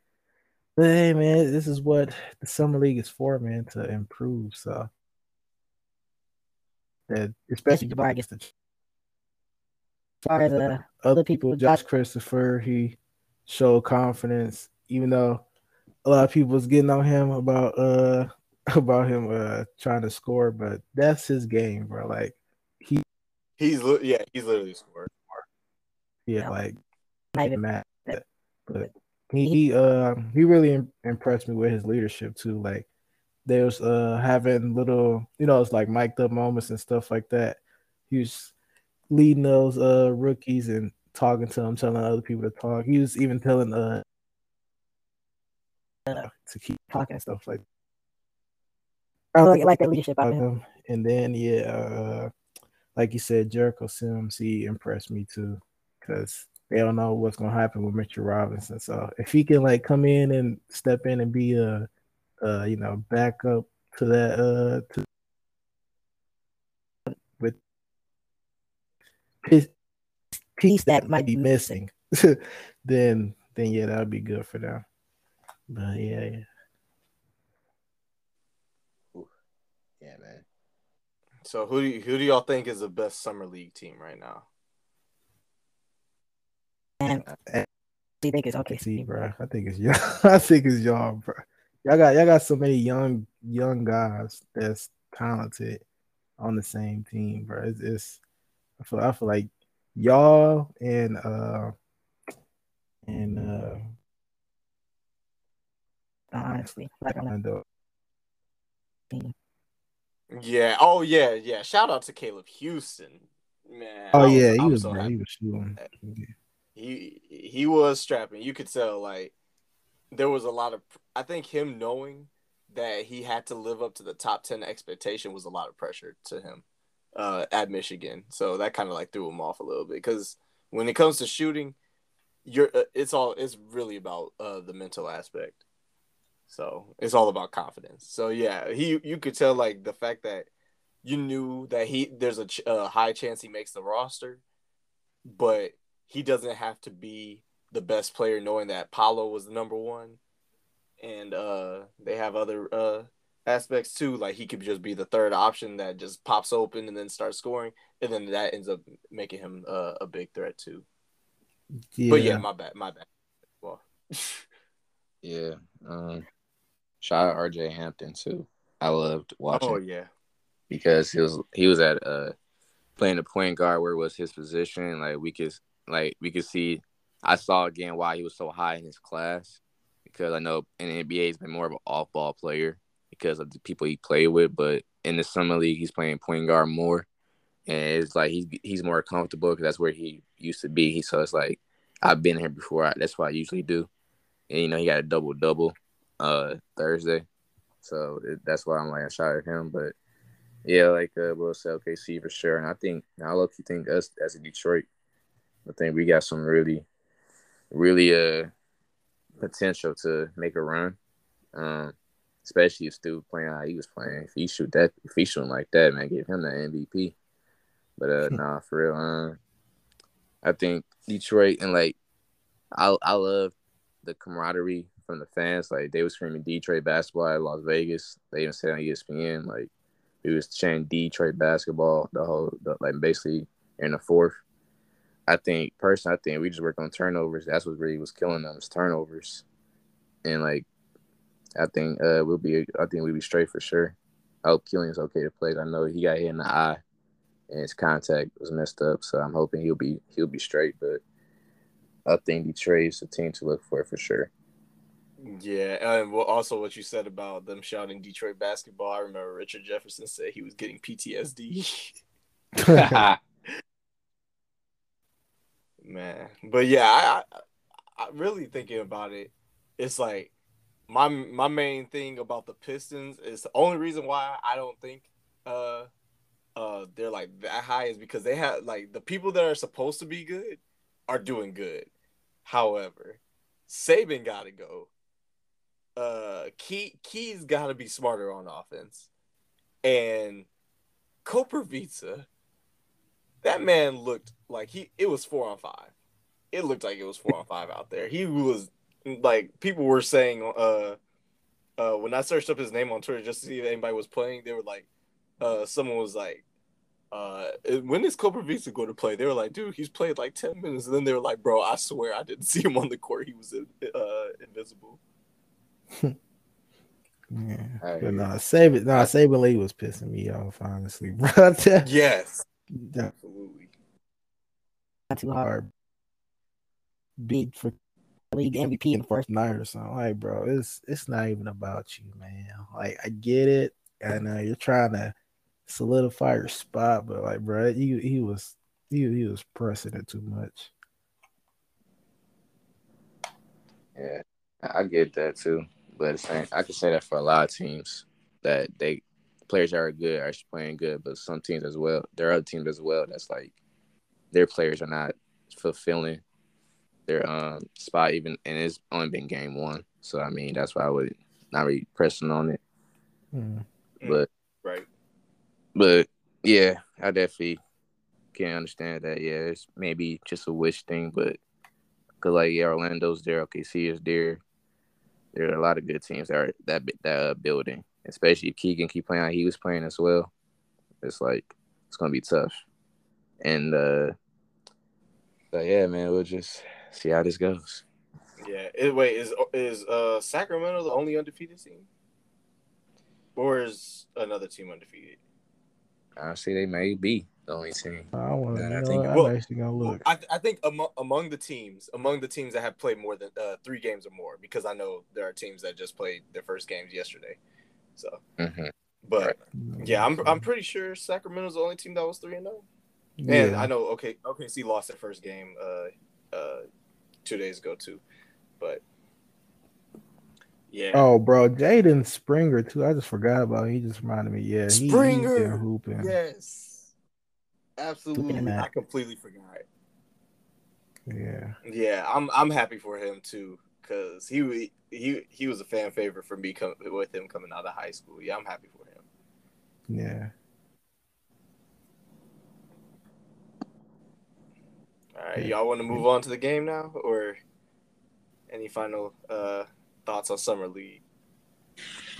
but hey, man, this is what the summer league is for, man, to improve. So that especially Jabari against the as far as uh other people, Josh Christopher, he showed confidence, even though a lot of people was getting on him about uh about him uh trying to score, but that's his game, bro. Like he He's li- yeah, he's literally scored. yeah, Yeah. like not even mad, but he he uh he really impressed me with his leadership too. Like there's uh having little you know it's like mic'd up moments and stuff like that. He was leading those uh rookies and talking to them, telling other people to talk. He was even telling uh to keep talking and stuff like I like, like the leadership out of him. And then yeah, uh, like you said, Jericho Sims, he impressed me too, because they don't know what's gonna happen with Mitchell Robinson. So if he can like come in and step in and be a, uh, you know, backup to that, uh, to with his piece that might be missing, then then yeah, that would be good for them. But yeah, yeah. Yeah, man. So who do you, who do y'all think is the best summer league team right now? And do you think it's okay? See, bro, I think it's y'all. I think it's y'all, bro. Y'all got y'all got so many young young guys that's talented on the same team, bro. It's, it's I feel I feel like y'all and uh and uh Honestly, like I'm Yeah. Oh yeah, yeah. Shout out to Caleb Houstan, man. Oh yeah, he I'm was so bro, he was shooting. he he was strapping. You could tell like there was a lot of I think him knowing that he had to live up to the top 10 expectation was a lot of pressure to him uh at Michigan. So that kind of like threw him off a little bit cuz when it comes to shooting you're uh, it's all it's really about uh the mental aspect. So it's all about confidence. So yeah, he you could tell like the fact that you knew that he there's a, ch- a high chance he makes the roster, but he doesn't have to be the best player knowing that Paolo was the number one, and uh they have other uh aspects too. Like he could just be the third option that just pops open and then starts scoring, and then that ends up making him uh, a big threat too. Yeah, But yeah, my bad, my bad. Well, Yeah. Um, shout out RJ Hampton too. I loved watching oh yeah, because he was he was at uh playing the point guard where was his position. Like we could like we could see I saw again why he was so high in his class. Because I know in the NBA he's been more of an off ball player because of the people he played with, but in the summer league he's playing point guard more. And it's like he's he's more comfortable because that's where he used to be. He so it's like I've been here before. That's what I usually do. And you know he got a double double uh Thursday, so it, that's why I'm like I shot at him. But yeah, like uh, we'll said, OKC for sure. And I think I look you think us as a Detroit, I think we got some really, really uh potential to make a run. Um, especially if Stu playing how he was playing. If he shoot that, if he shooting like that, man, give him the MVP. But uh, nah, for real, um, I think Detroit and like I I love the camaraderie from the fans. Like they were screaming Detroit basketball at Las Vegas. They even said on ESPN like we was chanting Detroit basketball the whole the, like basically in the fourth. I think personally, I think we just work on turnovers. That's what really was killing them is turnovers, and like I think uh we'll be I think we'll be straight for sure. I hope Killian's okay to play. I know he got hit in the eye and his contact was messed up. So I'm hoping he'll be he'll be straight. But I think Detroit's a team to look for for sure. Yeah, and well, also what you said about them shouting Detroit basketball. I remember Richard Jefferson said he was getting PTSD. Man, but yeah, I, I, I really thinking about it. It's like my my main thing about the Pistons is the only reason why I don't think uh uh they're like that high is because they have like the people that are supposed to be good are doing good. However, Saben got to go. Uh, Key Key's got to be smarter on offense, and Koprivica, that man looked like he it was four on five. It looked like it was four on five out there. He was like people were saying uh uh when I searched up his name on Twitter just to see if anybody was playing, they were like uh someone was like uh when is Koprivica going to play? They were like, dude, he's played like 10 minutes. And then they were like, bro, I swear I didn't see him on the court. He was uh invisible. Yeah, I but no, Saben, no, Saben Lee was pissing me off, honestly, bro. Yes, that absolutely. Not too hard. hard beat for league MVP in the first night or something. Like, bro, it's it's not even about you, man. Like, I get it, I know you're trying to solidify your spot, but like, bro, he he was he he was pressing it too much. Yeah, I I get that too. But same, I can say that for a lot of teams that they players that are good are actually playing good, but some teams as well, there are other teams as well that's like their players are not fulfilling their um spot even, and it's only been game one. So I mean, that's why I would not really pressing on it. Hmm. But Right. but yeah, I definitely can't understand that. Yeah, it's maybe just a wish thing, but cause like yeah, Orlando's there, OKC is there. There are a lot of good teams that are that that uh, building, especially if Keegan keep playing how he was playing as well. It's like it's gonna be tough, and uh, so yeah, man, we'll just see how this goes. Yeah. It, wait, is is uh Sacramento the only undefeated team? Or is another team undefeated? Honestly, they may be the only team. I want to. Yeah, I think- I'm well, actually gonna look. I, I think among, among the teams, among the teams that have played more than uh, three games or more, because I know there are teams that just played their first games yesterday. So, hmm but Right. yeah, I'm I'm pretty sure Sacramento's the only team that was three and zero. And Yeah. I know okay, OKC lost their first game uh uh two days ago too, but yeah, Oh, bro, Jaden Springer too. I just forgot about. Him. He just reminded me. Yeah, he, Springer! He's been hooping. yes, absolutely. I completely forgot. Yeah. Yeah, I'm I'm happy for him too because he he he was a fan favorite for me com- with him coming out of high school. Yeah, I'm happy for him. Yeah. All right, Yeah. y'all want to move on to the game now, or any final uh thoughts on summer league?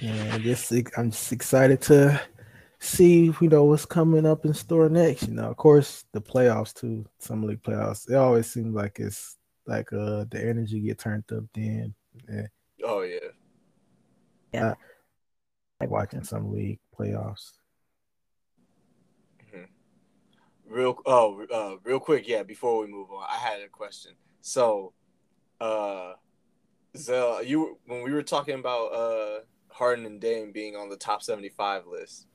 Yeah, I just I'm just excited to see you know what's coming up in store next. You know, of course, the playoffs too. Summer league playoffs. It always seems like it's like uh the energy get turned up then. Yeah, Oh yeah, yeah, like watching summer league playoffs. real oh uh real quick yeah before we move on i had a question so uh Zell, you when we were talking about uh harden and dame being on the top 75 list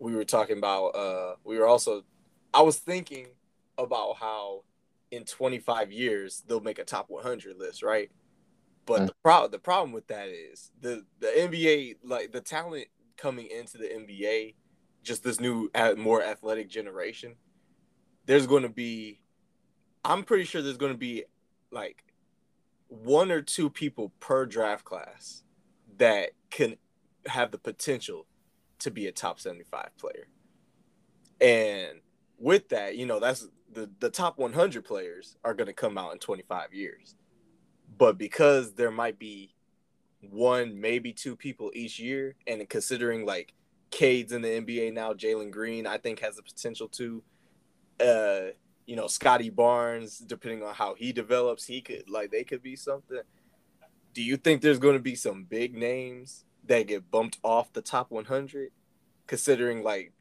we were talking about uh we were also i was thinking about how in 25 years they'll make a top 100 list right but Mm. the problem the problem with that is the the nba like the talent coming into the nba just this new more athletic generation there's going to be i'm pretty sure there's going to be like one or two people per draft class that can have the potential to be a top 75 player. And with that you know that's the the top 100 players are going to come out in 25 years. But because there might be one maybe two people each year and considering like Cade's in the NBA now, Jalen Green, I think has the potential to uh you know Scottie Barnes depending on how he develops he could like they could be something. Do you think there's going to be some big names that get bumped off the top 100 considering like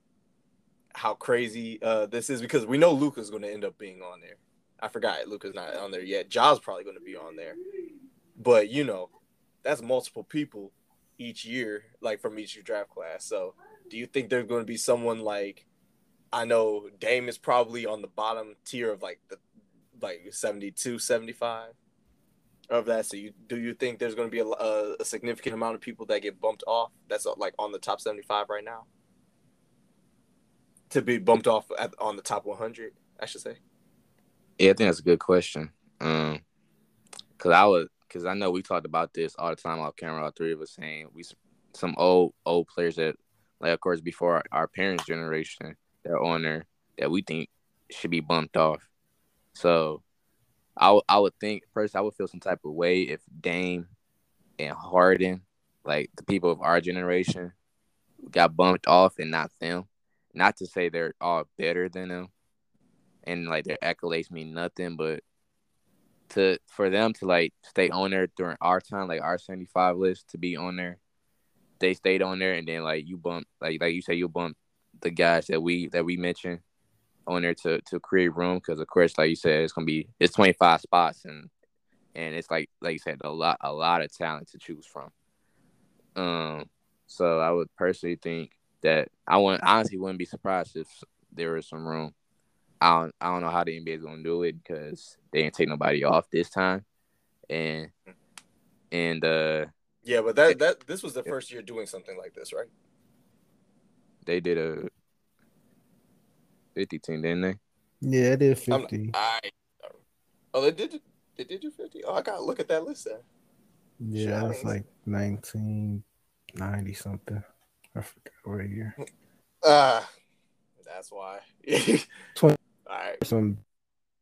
how crazy uh this is because we know Luka's going to end up being on there. I forgot Luka's not on there yet. Ja's probably going to be on there, but you know, that's multiple people each year, like from each draft class. So, do you think there's going to be someone like? I know Dame is probably on the bottom tier of like the like 72, 75 of that. So you do you think there's going to be a, a, significant amount of people that get bumped off? That's uh, like on the top 75 right now. To be bumped off at, on the top 100, I should say. Yeah, I think that's a good question. Um, cause I was, cause I know we talked about this all the time off camera. All three of us saying we some old old players that, like of course, before our, our parents' generation, they're on there that we think should be bumped off. So, I, I would think first I would feel some type of way if Dame and Harden, like the people of our generation, got bumped off and not them. Not to say they're all better than them, and like their accolades mean nothing, but to for them to like stay on there during our time, like our seventy five list to be on there, they stayed on there, and then like you bump, like like you say, you bump the guys that we that we mentioned on there to to create room because of course, like you said, it's gonna be it's twenty five spots and and it's like like you said, a lot a lot of talent to choose from. Um, so I would personally think that I want honestly wouldn't be surprised if there was some room. I don't I don't know how the NBA is gonna do it because they didn't take nobody off this time, and and uh yeah, but that that this was the first year doing something like this, right? They did a fifty team, didn't they? Yeah, it is fifty. I, oh, they did. They did do fifty. Oh, I gotta look at that list there. Yeah, it's like nineteen ninety something. I forgot what year. Uh that's why. 20, All right. Some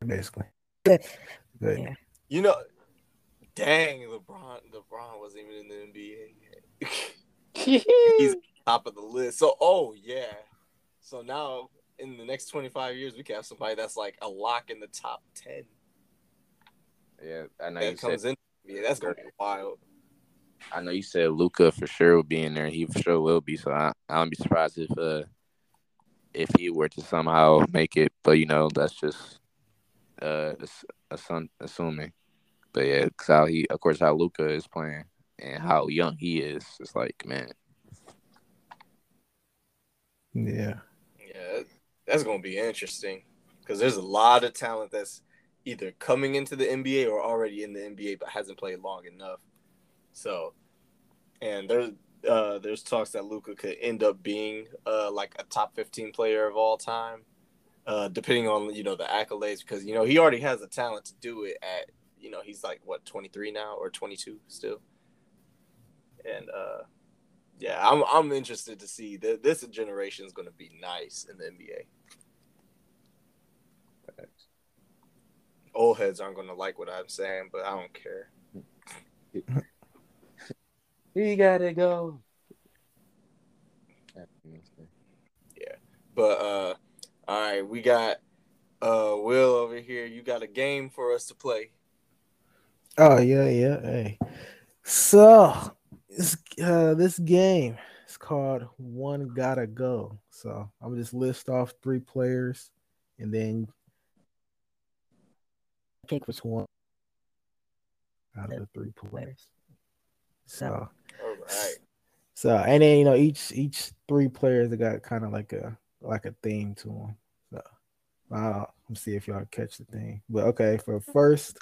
basically. Good. Good. Yeah. You know, dang, LeBron. LeBron wasn't even in the NBA yet. He's top of the list. So, oh yeah. So now in the next twenty five years, we can have somebody that's like a lock in the top ten. Yeah, I know. That you comes said, in. Yeah, that's gonna be wild. I know you said Luka for sure will be in there. He for sure will be. So I I wouldn't be surprised if uh if he were to somehow make it. But you know that's just uh assume, assuming. But yeah, cause how he of course how Luka is playing and how young he is. It's like man. Yeah. Yeah, that's gonna be interesting because there's a lot of talent that's either coming into the NBA or already in the NBA but hasn't played long enough. So, and there's uh, there's talks that Luka could end up being uh, like a top 15 player of all time, uh, depending on you know the accolades because you know he already has the talent to do it at you know he's like what 23 now or 22 still, and uh, yeah, I'm I'm interested to see that this generation is going to be nice in the NBA. Old heads aren't going to like what I'm saying, but I don't care. He gotta go. Yeah. But uh all right, we got uh Will over here. You got a game for us to play. Oh yeah, yeah. Hey. So this uh this game is called One Gotta Go. So I'm gonna just list off three players and then Pick was one out of the three players. players. So All right. So and then you know each each three players they got kind of like a like a theme to them. So I'll let's see if y'all catch the thing. But okay, for first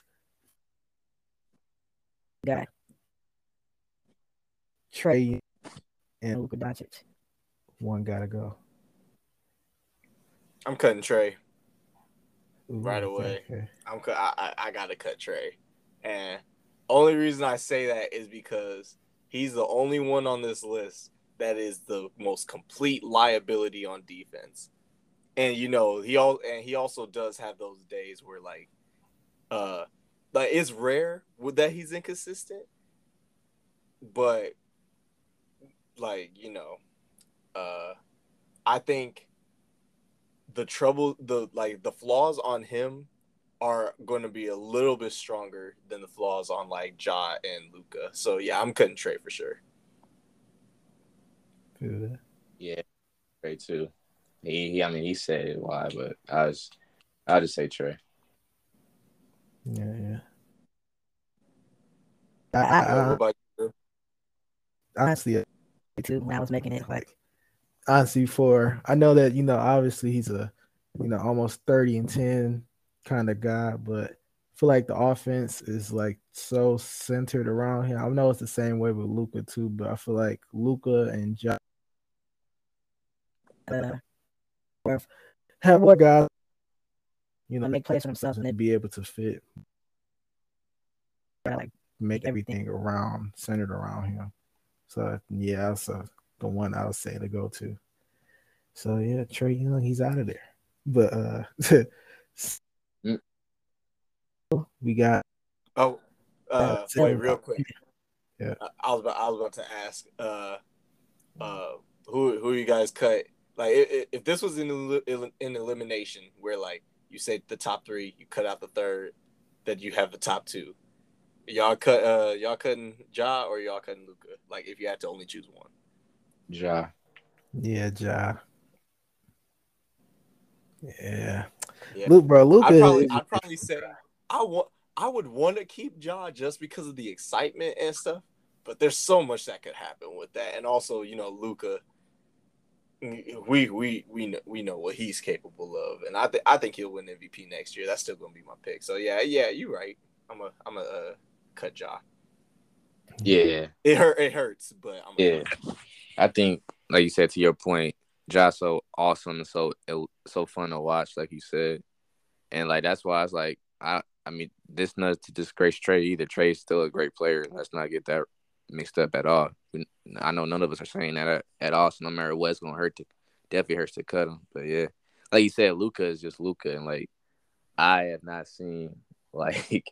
guy. Trae and Luka Doncic. one gotta go. I'm cutting Trae. Ooh, Right away. I'm I, I gotta cut Trae, and only reason I say that is because he's the only one on this list that is the most complete liability on defense. And you know he all and he also does have those days where like, uh, like it's rare that he's inconsistent, but like you know, uh, I think the trouble the like the flaws on him are going to be a little bit stronger than the flaws on like Ja and Luka. So yeah, I'm cutting Trae for sure. Feel. Yeah, great too. He, he I mean, he said why, but I was, I'll just say Trae. Yeah, yeah. I, I, I, What I, honestly, too when I was making it like honestly, for I know that you know, obviously he's a you know almost thirty and ten kind of guy, but I feel like the offense is like so centered around him. I know it's the same way with Luka too, but I feel like Luka and John uh, have more guys, you know, make plays for themselves and be able to fit, like make everything around centered around him. So yeah, uh, the one I would say to go to. So yeah, Trae Young, he's out of there. But uh Mm. we got Oh, uh, Uh, wait, real quick. Yeah. I, I was about, I was about to ask, uh, uh, who who you guys cut? Like, if, if this was in el- in elimination, where like you say the top three, you cut out the third, that you have the top two. Y'all cut, uh, y'all cutting Ja or y'all cutting Luka? Like, if you had to only choose one. Ja. yeah, Ja. Yeah. Yeah. Luke, bro, Luka I'd probably, is- I'd probably say I want, I would want to keep Ja just because of the excitement and stuff. But there's so much that could happen with that, and also, you know, Luka. We we we know we know what he's capable of, and I think I think he'll win MVP next year. That's still gonna be my pick. So yeah, yeah, you're right. I'm a I'm a uh, cut Ja. Yeah. It hurt. It hurts, but I'm Yeah. I think, like you said, to your point, Josh so awesome and so so fun to watch, like you said, and like that's why I was like, I I mean, this not to disgrace Trae either. Trae's still a great player. Let's not get that mixed up at all. I know none of us are saying that at, at all. So no matter what's gonna hurt to definitely hurts to cut him. But yeah, like you said, Luka is just Luka, and like I have not seen like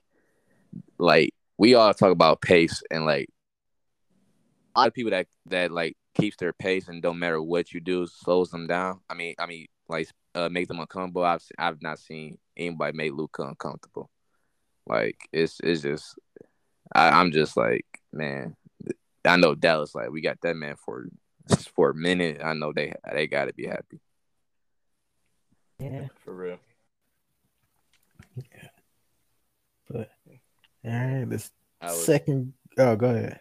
like we all talk about pace and like a lot of people that that like keeps their pace and don't matter what you do slows them down. I mean, I mean, like uh, make them uncomfortable. I've I've not seen anybody make Luka uncomfortable. Like it's it's just I, I'm just like man. I know Dallas like we got that man for for a minute. I know they they got to be happy. yeah. for real. Yeah, but all right, this I was, second oh go ahead.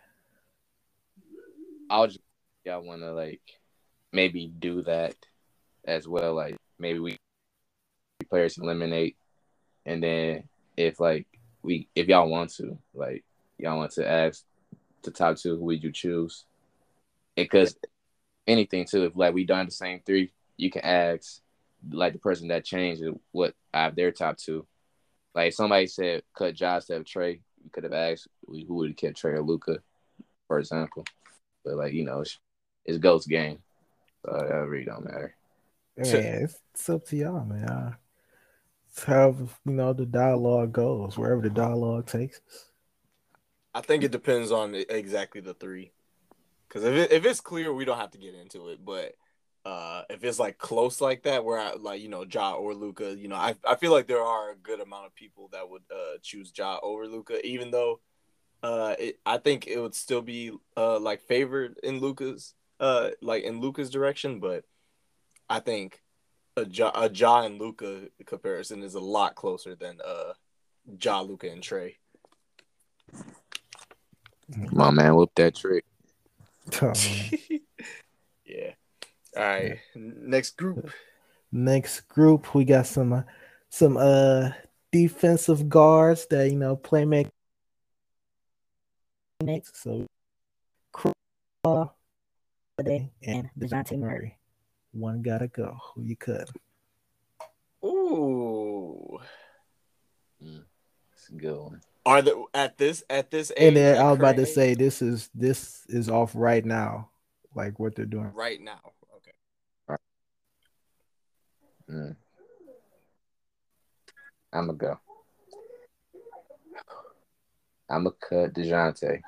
I was just y'all want to like maybe do that as well. Like maybe we players eliminate, and then if like we if y'all want to like y'all want to ask the top two, who would you choose? Because anything too, if like we done the same three, you can ask like the person that changed what I have their top two. Like if somebody said cut Josh to have Trae, you could have asked who would have kept Trae or Luka, for example. But like you know, it's, it's Ghost game, so that really don't matter. Man, it's, it's up to y'all, man. Uh, It's how you know the dialogue goes, wherever the dialogue takes us. I think it depends on exactly the three. Because if it, if it's clear, we don't have to get into it. But uh, if it's like close like that, where I like you know Ja or Luka, you know, I I feel like there are a good amount of people that would uh, choose Ja over Luka, even though uh, it, I think it would still be uh like favored in Luka's uh like in Luka's direction, but I think a Ja, a ja and Luka comparison is a lot closer than uh Ja, Luka, and Trae. My man, whoop that trick. Oh, yeah. All right. Next group. Next group, we got some uh, some uh defensive guards that you know play make Next, so and and Dejounte Murray. one gotta go. Who you cut? Ooh. It's a good one. Are the at this at this age? And then I was about to say this is this is off right now, like what they're doing. right now. Okay. Mm. I'm gonna go. I'm gonna cut Dejounte.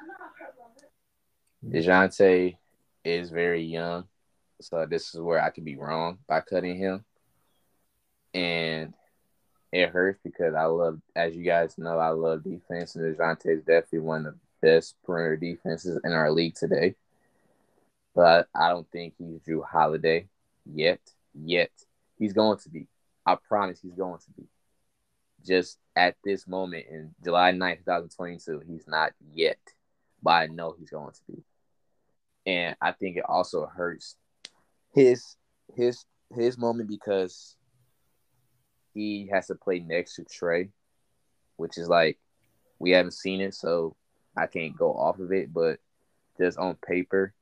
Dejounte is very young, so this is where I could be wrong by cutting him, and it hurts because I love, as you guys know, I love defense, and Dejounte is definitely one of the best perimeter defenses in our league today. But I don't think he's Jrue Holiday yet. yet. He's going to be. I promise he's going to be. Just at this moment in July 9th, 2022, he's not yet. But I know he's going to be. And I think it also hurts his his his moment because he has to play next to Trae, which is like we haven't seen it, so I can't go off of it. But just on paper,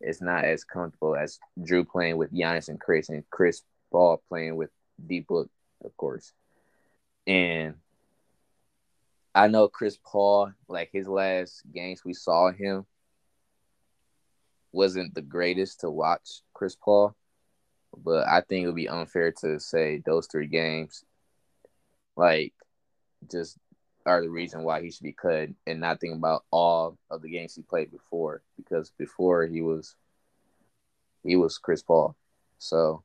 it's not as comfortable as Jrue playing with Giannis and Chris, and Chris Paul playing with D Book, of course. And I know Chris Paul, like his last games we saw him, wasn't the greatest to watch Chris Paul, but I think it would be unfair to say those three games, like, just are the reason why he should be cut and not think about all of the games he played before because before he was he was Chris Paul. So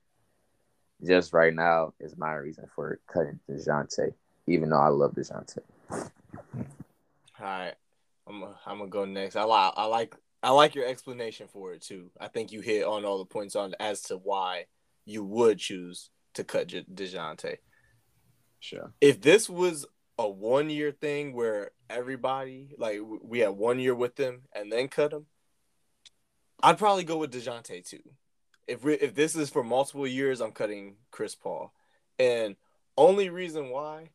just right now is my reason for cutting DeJounte, even though I love DeJounte. All right. I'm a, I'm gonna go next. I like I like I like your explanation for it too. I think you hit on all the points on as to why you would choose to cut Dejounte. Sure. If this was a one year thing where everybody like we had one year with them and then cut him, I'd probably go with Dejounte too. If we, if this is for multiple years, I'm cutting Chris Paul, and only reason why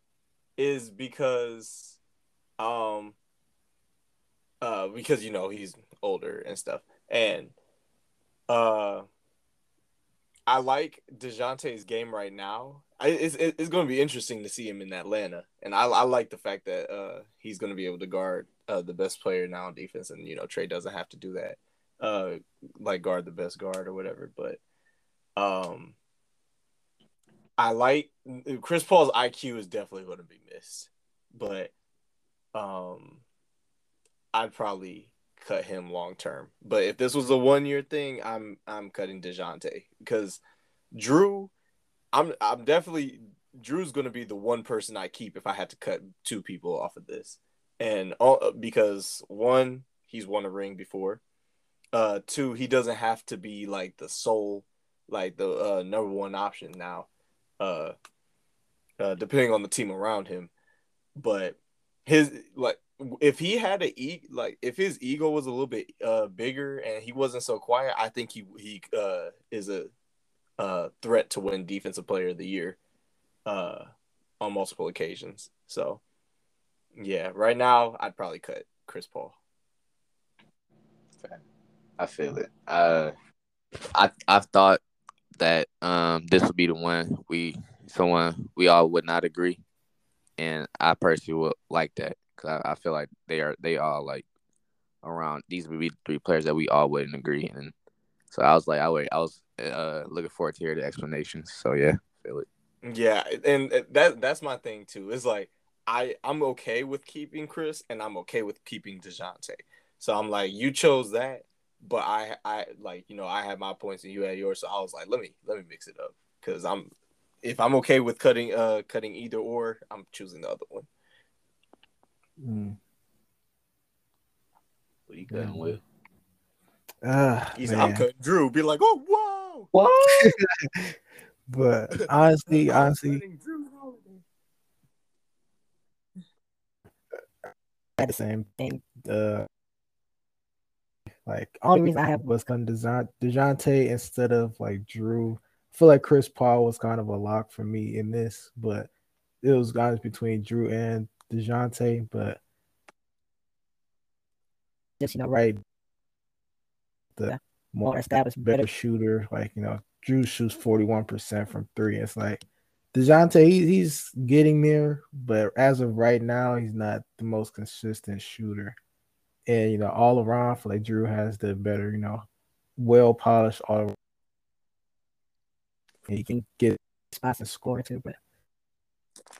is because, um, uh, because you know he's older and stuff, and uh, I like Dejounte's game right now. I, it's it's going to be interesting to see him in Atlanta, and I, I like the fact that uh, he's going to be able to guard uh, the best player now on defense, and you know Trae doesn't have to do that, uh, like guard the best guard or whatever. But um, I like Chris Paul's IQ is definitely going to be missed, but um, I'd probably cut him long term. But if this was a one year thing, I'm I'm cutting Dejounte. Because Jrue, I'm I'm definitely Jrue's going to be the one person I keep if I had to cut two people off of this, and all, because one he's won a ring before, uh, two he doesn't have to be like the sole, like the uh, number one option now, uh, uh, depending on the team around him, but his like if he had a e like if his ego was a little bit uh bigger and he wasn't so quiet, I think he he uh is a uh threat to win defensive player of the year uh on multiple occasions. So yeah, right now I'd probably cut Chris Paul. I feel it. Uh I I've thought that um this would be the one we someone we all would not agree. And I personally would like that because I, I, feel like they are they all like around these would be three players that we all wouldn't agree and so I was like I I was uh looking forward to hear the explanations. So yeah feel it. Yeah and that that's my thing too. It's like I I'm okay with keeping Chris and I'm okay with keeping Dejounte. So I'm like you chose that but I I like you know I had my points and you had yours. So I was like let me let me mix it up. Because I'm if I'm okay with cutting uh cutting either or I'm choosing the other one Mm. What are you cutting with? Uh, He's I'm cutting Jrue. Be like, oh whoa, what? but honestly, honestly, the same thing. Uh, like only reason I have was kind of Dejounte instead of like Jrue. I feel like Chris Paul was kind of a lock for me in this, but it was guys between Jrue and Dejounte, but just you know, right, the more established, better shooter. Like you know, Jrue shoots forty one percent from three. It's like Dejounte, he, he's getting there, but as of right now, he's not the most consistent shooter. And you know, all around, for like Jrue has the better, you know, well polished all. He can get spots and score too, but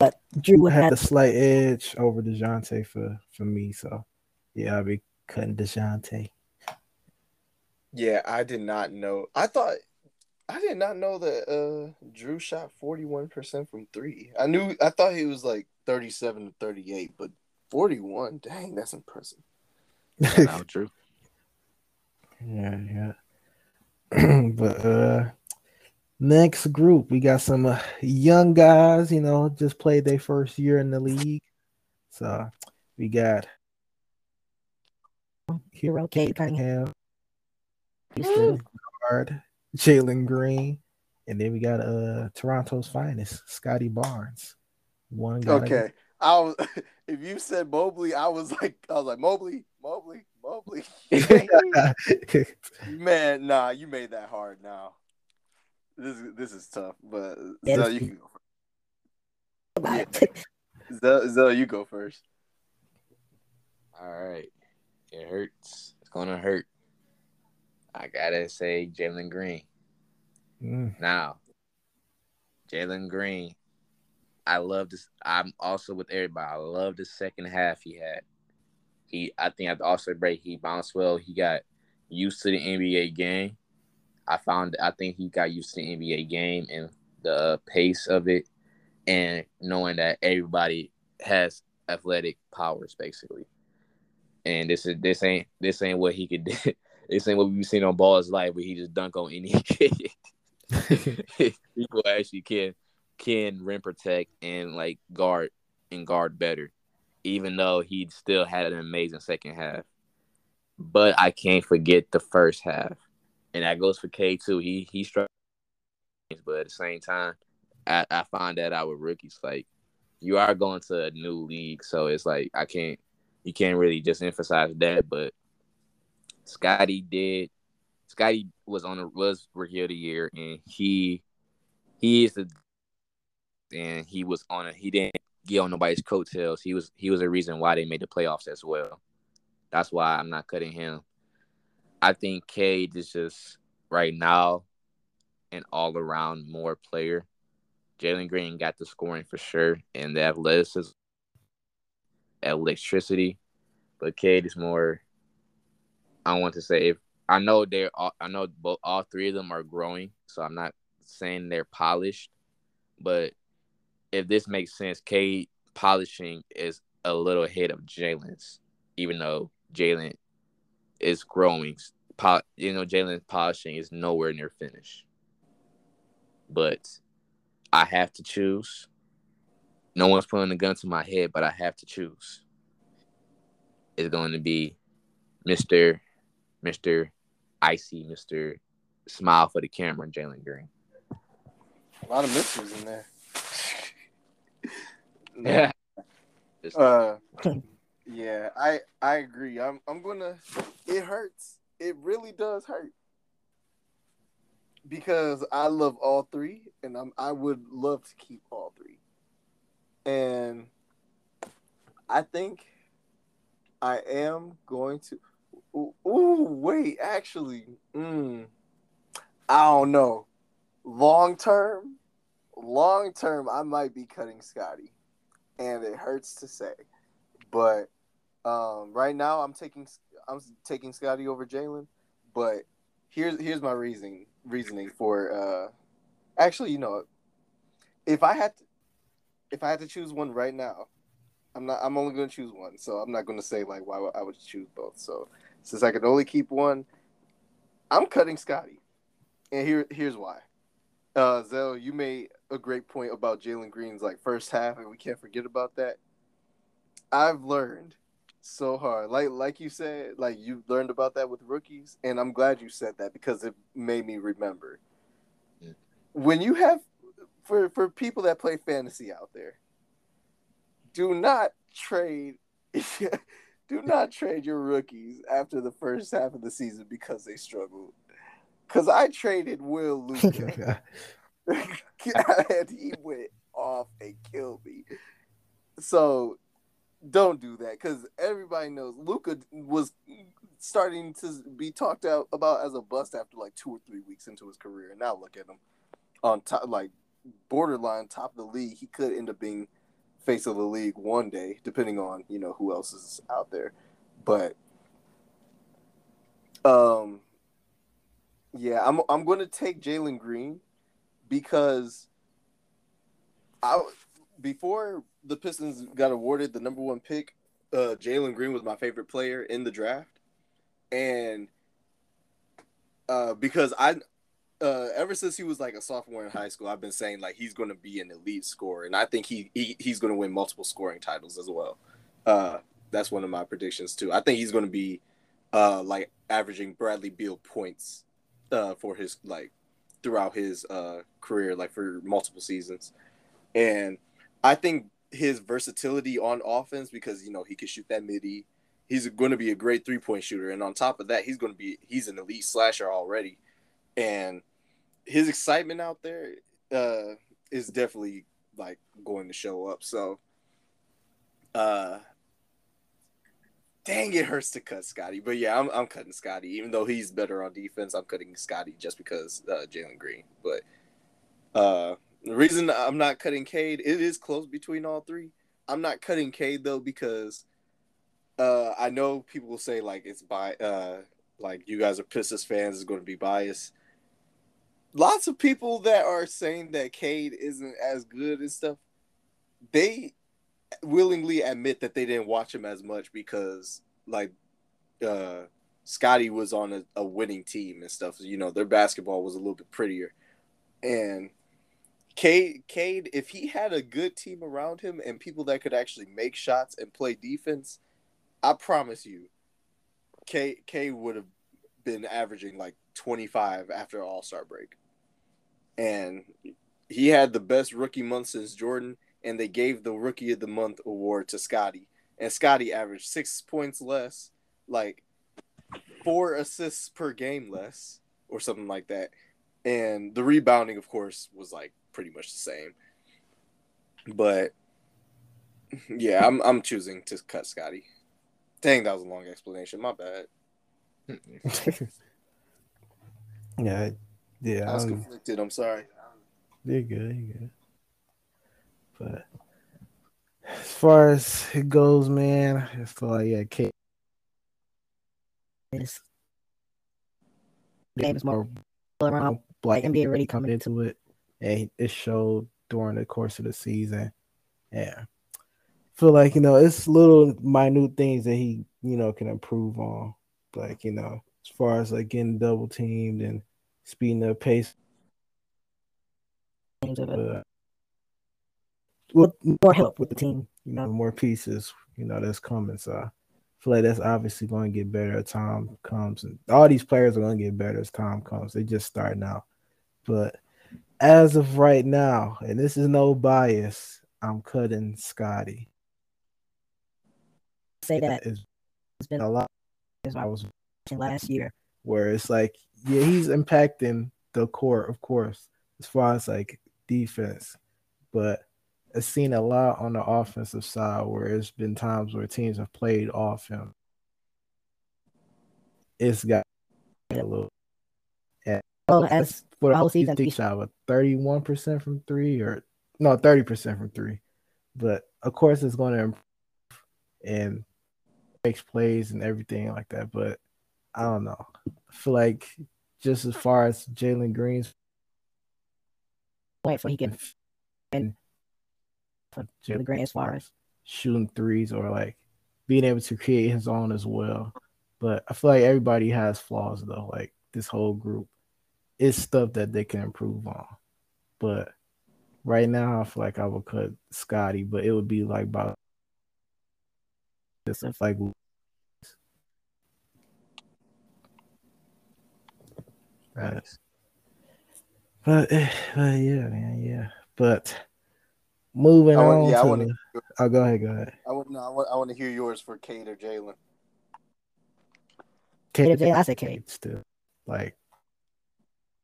but Jrue had the slight edge over Dejounte for for me. So yeah, I'll be cutting Dejounte. Yeah, I did not know. I thought I did not know that uh Jrue shot forty one percent from three. I knew I thought he was like thirty seven to thirty eight, but forty one, dang, that's impressive. Now, Jrue. Yeah, yeah. but uh Next group, we got some uh, young guys, you know, just played their first year in the league. So we got Hero Cade Cunningham. Cam, Houston guard, Jalen Green, and then we got uh Toronto's finest, Scottie Barnes. One guy. Okay. I was if you said Mobley, I was like I was like Mobley, Mobley, Mobley. Man, nah, you made that hard now. This is this is tough, but Zell, you can go About first. Zell, Zell, you go first. All right. It hurts. It's gonna hurt. I gotta say Jalen Green. Mm, Now, Jalen Green, I love this. I'm also with everybody. I love the second half he had. He, I think at the All Star break, he bounced well. He got used to the NBA game. I found, I think he got used to the NBA game and the uh, pace of it, and knowing that everybody has athletic powers, basically. And this is this ain't this ain't what he could do. This ain't what we've seen on Ballislife, where he just dunk on any kid. people actually can can rim protect and like guard and guard better, even though he still had an amazing second half. But I can't forget the first half, and that goes for Cade too. He he struck, but at the same time, I, I find that out with rookies. Like you are going to a new league, so it's like I can't you can't really just emphasize that. But Scottie did Scottie was on the was rookie of the year, and he he is the and he was on a he didn't get on nobody's coattails. He was he was a reason why they made the playoffs as well. That's why I'm not cutting him. I think Cade is just right now an all around more player. Jalen Green got the scoring for sure and the athleticism, electricity, but Cade is more. I want to say if I know they're all, I know both all three of them are growing, so I'm not saying they're polished, but if this makes sense, Cade polishing is a little ahead of Jalen's, even though Jalen is growing. Po- you know, Jalen's polishing is nowhere near finished. But I have to choose. No one's putting a gun to my head, but I have to choose. It's going to be Mr. Mr. Icy, Mr. Smile for the camera, and Jalen Green. A lot of mysteries in there. Yeah. Uh, yeah, I I agree. I'm I'm gonna. It hurts. It really does hurt because I love all three, and I'm I would love to keep all three, and I think I am going to. Ooh, ooh, wait, actually, mm, I don't know. Long term, long term, I might be cutting Scottie and it hurts to say, but um, right now I'm taking I'm taking Scottie over Jalen. But here's here's my reasoning reasoning for uh, actually you know if I had to, if I had to choose one right now, I'm not I'm only going to choose one, so I'm not going to say like why I would choose both. So since I could only keep one, I'm cutting Scottie, and here here's why. Uh, Zell, you made a great point about Jalen Green's like first half, and we can't forget about that. I've learned so hard, like like you said, like you learned about that with rookies, and I'm glad you said that because it made me remember. Yeah. When you have for for people that play fantasy out there, do not trade. do not trade your rookies after the first half of the season because they struggled. Because I traded Will Luka. and he went off and killed me. So don't do that because everybody knows Luka was starting to be talked out about as a bust after like two or three weeks into his career. And now look at him on top, like borderline top of the league. He could end up being face of the league one day, depending on you know who else is out there. But um, yeah, I'm I'm going to take Jalen Green because I before the Pistons got awarded the number one pick, uh, Jalen Green was my favorite player in the draft, and uh, because I uh, ever since he was like a sophomore in high school, I've been saying like he's going to be an elite scorer, and I think he, he he's going to win multiple scoring titles as well. Uh, that's one of my predictions too. I think he's going to be uh, like averaging Bradley Beal points uh, for his like throughout his uh, career, like for multiple seasons, and I think his versatility on offense because you know he can shoot that midi. He's going to be a great three point shooter, and on top of that, he's going to be he's an elite slasher already, and his excitement out there uh, is definitely like going to show up. So, uh, dang, it hurts to cut Scottie, but yeah, I'm I'm cutting Scottie, even though he's better on defense. I'm cutting Scottie just because uh, Jalen Green, but uh, the reason I'm not cutting Cade, it is close between all three. I'm not cutting Cade though because uh, I know people will say like it's by uh, like you guys are Pistons fans is going to be biased. Lots of people that are saying that Cade isn't as good and stuff, they willingly admit that they didn't watch him as much because like uh Scottie was on a, a winning team and stuff. You know, their basketball was a little bit prettier. And Cade, Cade, if he had a good team around him and people that could actually make shots and play defense, I promise you, Cade, Cade would have been averaging like 25 after All Star break. And he had the best rookie month since Jordan, and they gave the Rookie of the Month award to Scottie. And Scottie averaged six points less, like four assists per game less, or something like that. And the rebounding, of course, was like pretty much the same. But yeah, I'm I'm choosing to cut Scottie. Dang, that was a long explanation. My bad. yeah, yeah. I was I'm- conflicted. I'm sorry. You're good. You're good. But as far as it goes, man, I feel like yeah, Cade This game is more around. like NBA NBA coming into it, and it showed during the course of the season. Yeah, feel like you know it's little minute things that he you know can improve on, like you know as far as like getting double teamed and speeding up pace. Games of it. But With more help with the team. you know, more pieces, you know, that's coming. So I feel like that's obviously going to get better as time comes. And all these players are going to get better as time comes. They just starting out. But as of right now, and this is no bias, I'm cutting Scottie. Say that It's it's been a lot. as I was watching last year. where it's like, yeah, he's impacting the court, of course, as far as like defense. But I've seen a lot on the offensive side where it's been times where teams have played off him. It's got a little Oh, as for the whole season, think shot with 31% from three or no 30% from three. But of course it's going to improve and makes plays and everything like that. But I don't know. I feel like just as far as Jalen Green's wait for he can and for the Green as far as shooting threes or like being able to create his own as well. But I feel like everybody has flaws though. Like this whole group, it's stuff that they can improve on. But right now, I feel like I would cut Scottie, but it would be like about just like Nice. But, eh, but yeah, man, yeah. But moving I want- on yeah, I to wanna- oh, go ahead, go ahead. I want no, I want I want to hear yours for Cade or Jalen. Caleb J. I said Cade. still like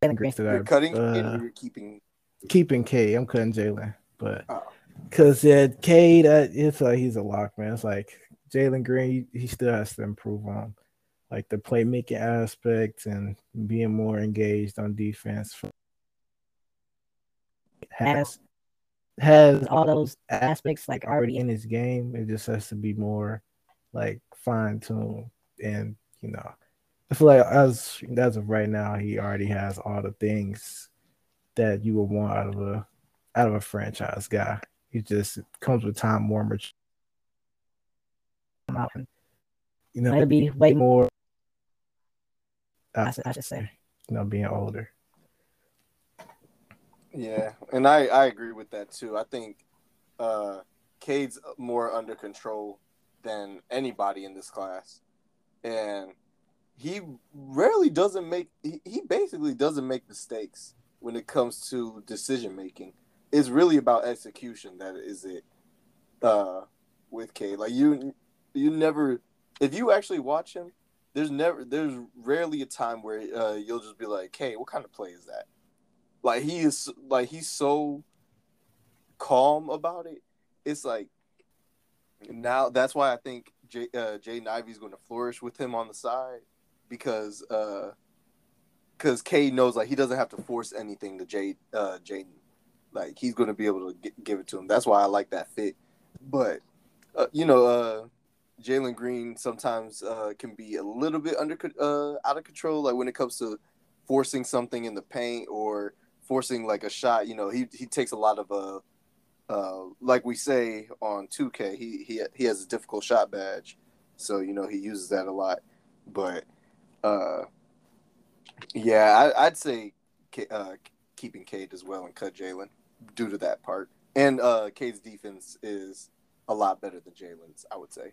Jalen Green. still You're cutting uh, or you're keeping. keeping Cade. I'm cutting Jalen, but Oh. because yeah, Cade, uh, it's like he's a lock, man. It's like Jalen Green, he, he still has to improve on like the playmaking aspect and being more engaged on defense. Has has all those aspects like already already in his game. It just has to be more like fine tuned and you know. I feel like as as of right now, he already has all the things that you would want out of a out of a franchise guy. He just comes with time more mature. come out. And You know, it'll be way more. more I should, I should say. you know, being older. Yeah, and I I agree with that too. I think uh Cade's more under control than anybody in this class, and he rarely doesn't make. He, he basically doesn't make mistakes when it comes to decision making. It's really about execution. That is it. Uh, with Cade, like you, you never. If you actually watch him, there's never, there's rarely a time where uh, you'll just be like, "Hey, what kind of play is that?" Like he is, like he's so calm about it. It's like now that's why I think Jay, uh, Jay Ivey's going to flourish with him on the side because uh because Cade knows like he doesn't have to force anything to Jay uh Jaden. Like he's going to be able to get, give it to him. That's why I like that fit. But uh, you know, uh Jalen Green sometimes uh can be a little bit under uh out of control like when it comes to forcing something in the paint or forcing like a shot, you know, he he takes a lot of uh uh, like we say on 2K, he he he has a difficult shot badge, so you know he uses that a lot. But uh, yeah, I, would say uh, keeping Cade as well and cut Jalen due to that part. And uh, Cade's defense is a lot better than Jalen's, I would say.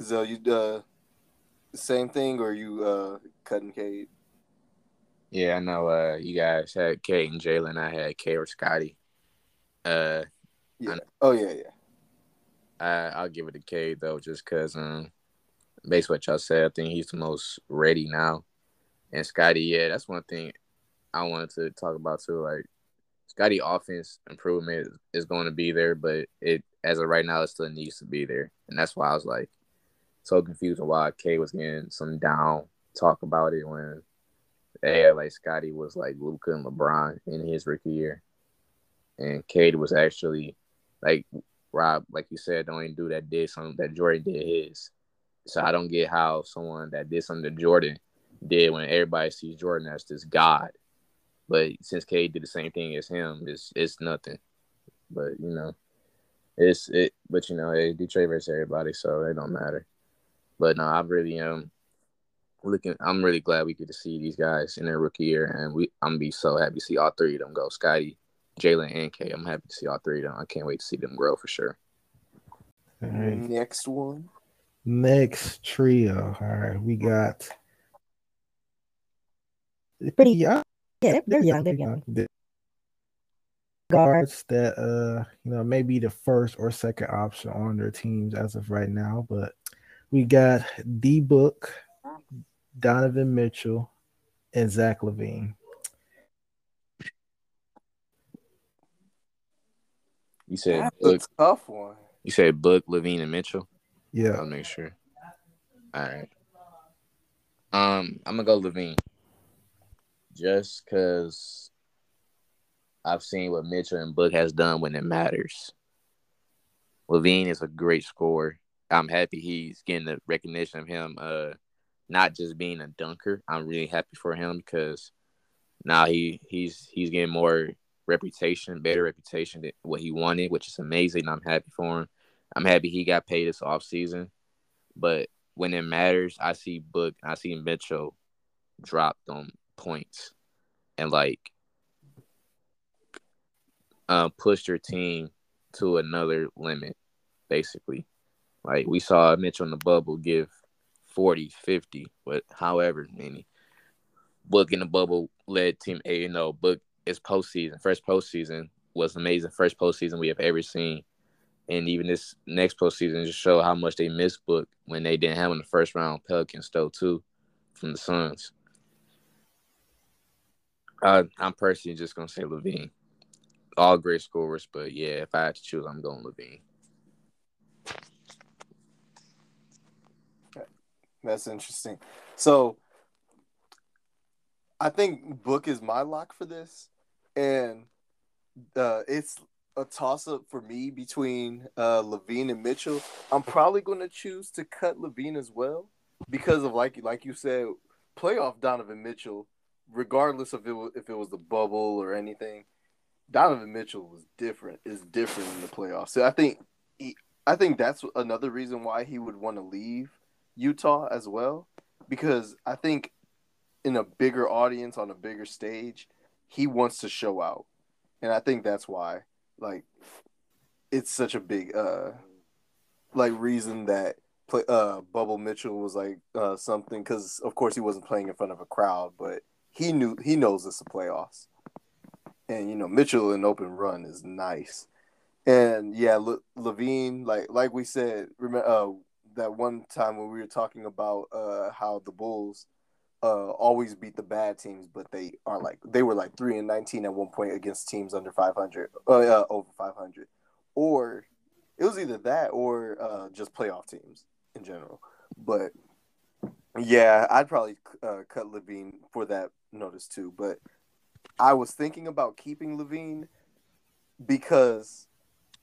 So you uh, same thing, or you uh, cutting Cade? Yeah, I know. Uh, you guys had Cade and Jalen. I had Cade or Scottie. Uh, yeah. Oh yeah, yeah. I I'll give it to Cade though, just cause um, based what y'all said, I think he's the most ready now. And Scottie, yeah, that's one thing I wanted to talk about too. Like Scottie offense improvement is going to be there, but it as of right now it still needs to be there, and that's why I was like so confused on why Cade was getting some down talk about it when yeah, like Scottie was like Luka and LeBron in his rookie year, and Cade was actually like Rob, like you said, don't even do that did something that Jordan did his. So I don't get how someone that did something that Jordan did when everybody sees Jordan as this god. But since Cade did the same thing as him, it's it's nothing. But you know, it's it. But you know, hey, Detroit versus everybody, so it don't matter. But no, I really am um, looking. I'm really glad we get to see these guys in their rookie year, and we I'm gonna be so happy to see all three of them go. Scottie, Jalen and Cade. I'm happy to see all three of them. I can't wait to see them grow for sure. All right. Next one. Next trio. All right, we got pretty young. Yeah, they're young. They're young. Guards that uh you know maybe the first or second option on their teams as of right now, but we got D Book, Donovan Mitchell, and Zach LaVine. You said That's Book, a tough one. You said Book, LaVine, and Mitchell. Yeah, I'll make sure. All right. Um, I'm gonna go LaVine. just because I've seen what Mitchell and Book has done when it matters. LaVine is a great scorer. I'm happy he's getting the recognition of him, uh, not just being a dunker. I'm really happy for him because now he he's he's getting more reputation, better reputation than what he wanted, which is amazing. I'm happy for him. I'm happy he got paid this off season. But when it matters, I see Book, I see Mitchell drop them points and like uh, push your team to another limit, basically. Like we saw Mitchell in the bubble give 40, 50, but however many. Book in the bubble led team A and O. Book his postseason, first postseason was amazing. First postseason we have ever seen. And even this next postseason just show how much they missed Book when they didn't have him in the first round. Pelicans stole two from the Suns. Uh, I'm personally just gonna say LaVine. All great scorers, but yeah, if I had to choose, I'm going LaVine. That's interesting. So I think Book is my lock for this and uh, it's a toss up for me between uh, LaVine and Mitchell. I'm probably going to choose to cut LaVine as well because of like like you said, playoff Donovan Mitchell, regardless of it if it was the bubble or anything. Donovan Mitchell was different. Is different in the playoffs. So I think he, I think that's another reason why he would want to leave Utah as well, because I think in a bigger audience on a bigger stage, he wants to show out. and I think that's why like it's such a big uh like reason that play, uh Bubble Mitchell was like uh something because of course he wasn't playing in front of a crowd, but he knew he knows it's the playoffs, and you know Mitchell in open run is nice, and yeah, Le- LaVine like like we said, remember uh, that one time when we were talking about uh how the Bulls uh always beat the bad teams, but they are like they were like three and nineteen at one point against teams under five hundred, uh, uh over five hundred, or it was either that or uh just playoff teams in general. But yeah, I'd probably uh, cut LaVine for that notice too. But I was thinking about keeping LaVine because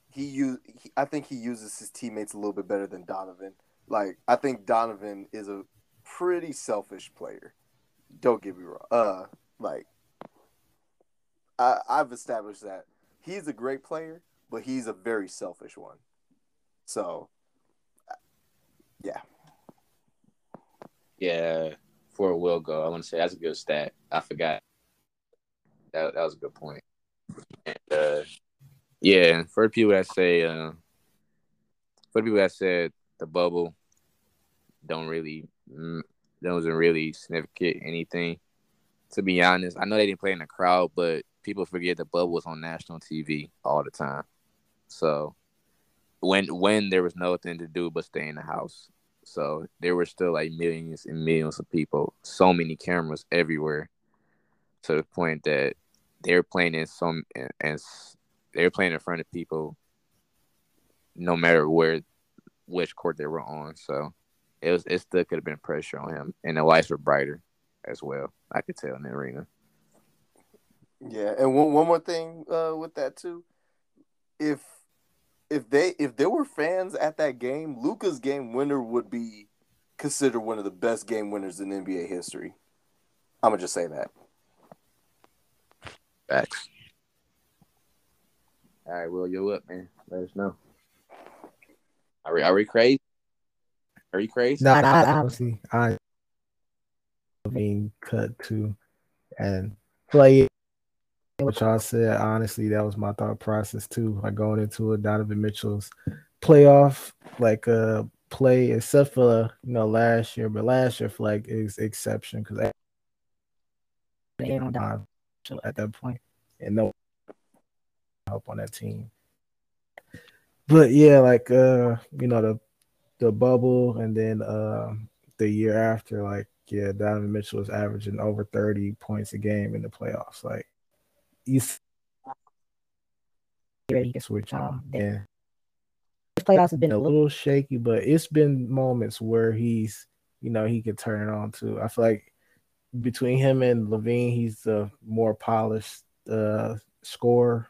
he use I think he uses his teammates a little bit better than Donovan. Like I think Donovan is a pretty selfish player. Don't get me wrong. Uh, like I, I've established that he's a great player, but he's a very selfish one. So, yeah. Yeah, for a will go, I want to say that's a good stat. I forgot. That that was a good point. And uh, yeah, for people that say, uh, for the people that said the bubble don't really mm, doesn't really significant anything. To be honest, I know they didn't play in the crowd, but people forget the bubble was on national TV all the time. So when when there was nothing to do but stay in the house, so there were still like millions and millions of people, so many cameras everywhere, to the point that they're playing in some and they're playing in front of people, no matter where, which court they were on. So it was it still could have been pressure on him, and the lights were brighter as well. I could tell in the arena. Yeah, and one one more thing uh, with that too, if if they if there were fans at that game, Luka's game winner would be considered one of the best game winners in NBA history. I'm gonna just say that. Facts. All right, well, you up, man? Let us know. Are we are we crazy? Are you crazy? No, nah, obviously I being cut to and play what y'all said, honestly, that was my thought process too. Like going into a Donovan Mitchell's playoff, like uh play, except for you know last year, but last year for like is exception because they don't die at that point, and no help on that team. But yeah, like uh, you know the the bubble, and then uh the year after, like yeah, Donovan Mitchell was averaging over thirty points a game in the playoffs, like you ready to switch on. Yeah. His playoffs have been a little shaky, but it's been moments where he's, you know, he can turn it on too. I feel like between him and LaVine, he's the more polished uh, scorer,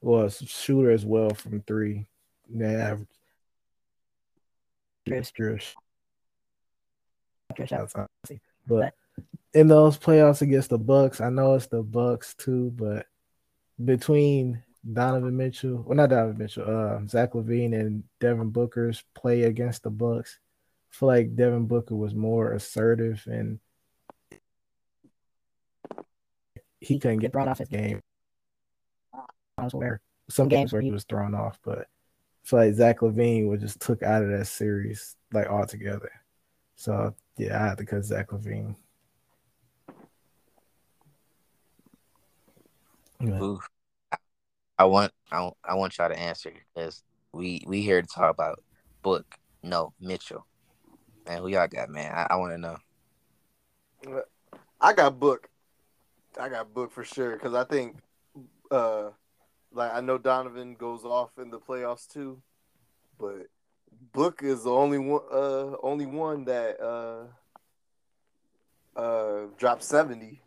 well, shooter as well from three. Yeah, average. But in those playoffs against the Bucks, I know it's the Bucks too, but between Donovan Mitchell, well not Donovan Mitchell, uh, Zach LaVine and Devin Booker's play against the Bucks, I feel like Devin Booker was more assertive and he couldn't get brought off his game. I was aware. Some games where he was thrown off, but I feel like Zach LaVine was just took out of that series like altogether. So yeah, I had to cut Zach LaVine. Oof. I want I, I want y'all to answer because we we here to talk about book. No, Mitchell. Man, who y'all got, man? I, I want to know. I got book. I got book for sure because I think, uh, like I know Donovan goes off in the playoffs too, but Book is the only one, uh, only one that uh, uh, dropped seventy,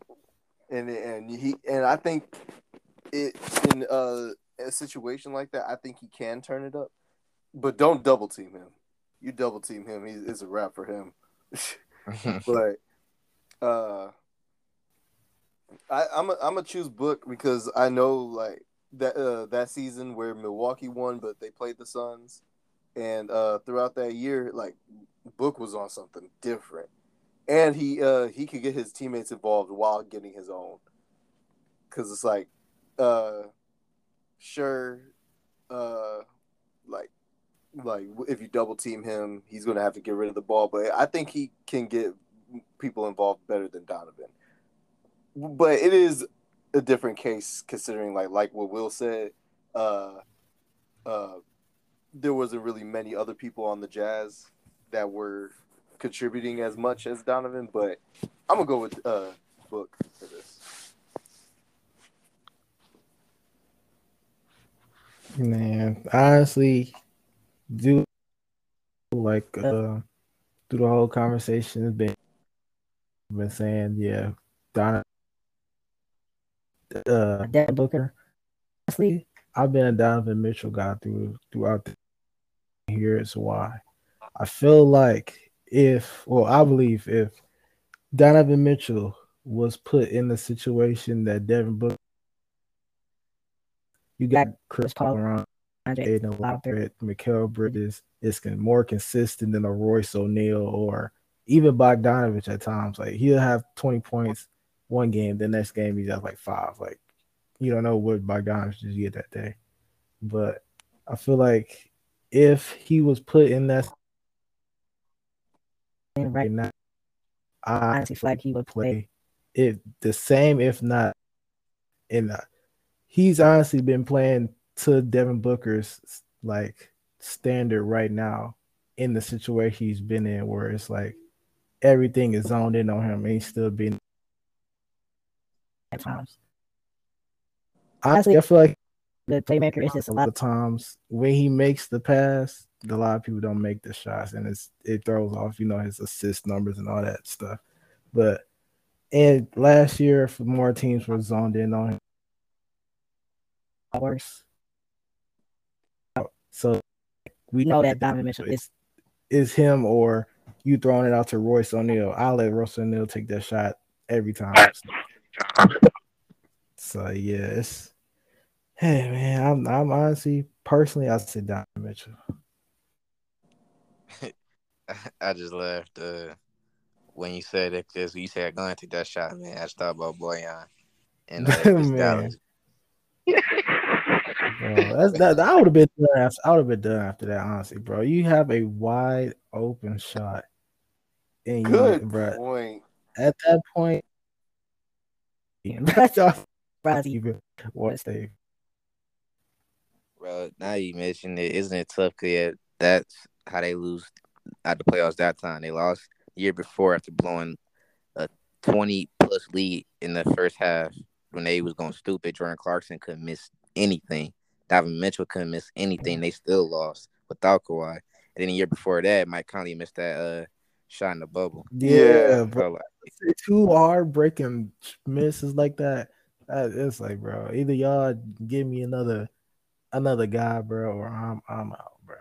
and and he and I think it in uh, a situation like that, I think he can turn it up, but don't double team him. You double team him, he's it's a wrap for him. but uh, I, I'm a, I'm gonna choose Book because I know like that uh, that season where Milwaukee won, but they played the Suns, and uh, throughout that year, like Book was on something different, and he uh, he could get his teammates involved while getting his own, because it's like uh, sure, uh, like like if you double team him, he's going to have to get rid of the ball. But I think he can get people involved better than Donovan. But it is a different case considering like like what Will said. Uh, uh, there wasn't really many other people on the Jazz that were contributing as much as Donovan. But I'm gonna go with uh, Book for this. Man, honestly, do like uh through the whole conversation been been saying, yeah, Donna uh Devin Booker. Honestly, I've been a Donovan Mitchell guy through throughout the here's why. I feel like if well, I believe if Donovan Mitchell was put in the situation that Devin Booker you got Chris Paul around Ayton. Lowry, Mikal Bridges is more consistent than a Royce O'Neale or even Bogdanovich at times. Like he'll have 20 points one game, the next game he's at like five. Like you don't know what Bogdanovich just get that day. But I feel like if he was put in that right now, I honestly feel like he would play. play it the same, if not in the, he's honestly been playing to Devin Booker's like standard right now in the situation he's been in where it's like everything is zoned in on him and he's still being at times. honestly I feel like The playmaker is just a lot of times when he makes the pass, a lot of people don't make the shots and it's it throws off, you know, his assist numbers and all that stuff. But and last year for more teams were zoned in on him worse. So We know that Donovan Mitchell is is him or you throwing it out to Royce O'Neale. I'll let Royce O'Neale take that shot every time. So yeah, it's hey man, I'm I'm honestly personally I said Donovan Mitchell. I just laughed uh, when you said that because you said going to that shot, man. I just thought about Bojan and uh, Dallas. Bro, that's that, I would have been done after, I would have been done after that, honestly, bro. You have a wide open shot. And you, Good bro, point. at that point, That's y'all Brazzy. even what they Bro, now you mentioned it, isn't it tough? Cause yeah, that's how they lose at the playoffs that time. They lost year before after blowing a twenty plus lead in the first half when they was going stupid. Jordan Clarkson couldn't miss anything. Donovan Mitchell couldn't miss anything. They still lost without Kawhi. And then the year before that, Mike Conley missed that uh shot in the bubble. yeah, Yeah, bro. Bro, like, two heartbreaking misses like that. that- It's like, bro, either y'all give me another another guy, bro, or I'm I'm out, bro.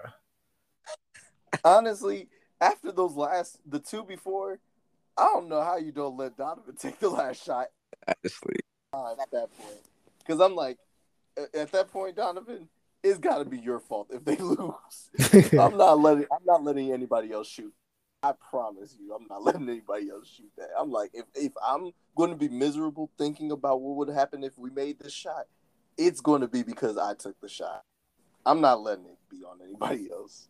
Honestly, after those last the two before, I don't know how you don't let Donovan take the last shot honestly. uh, at that point. Because I'm like, at that point, Donovan, it's got to be your fault if they lose. I'm not letting I'm not letting anybody else shoot. I promise you, I'm not letting anybody else shoot that. I'm like, if if I'm going to be miserable thinking about what would happen if we made this shot, it's going to be because I took the shot. I'm not letting it be on anybody else.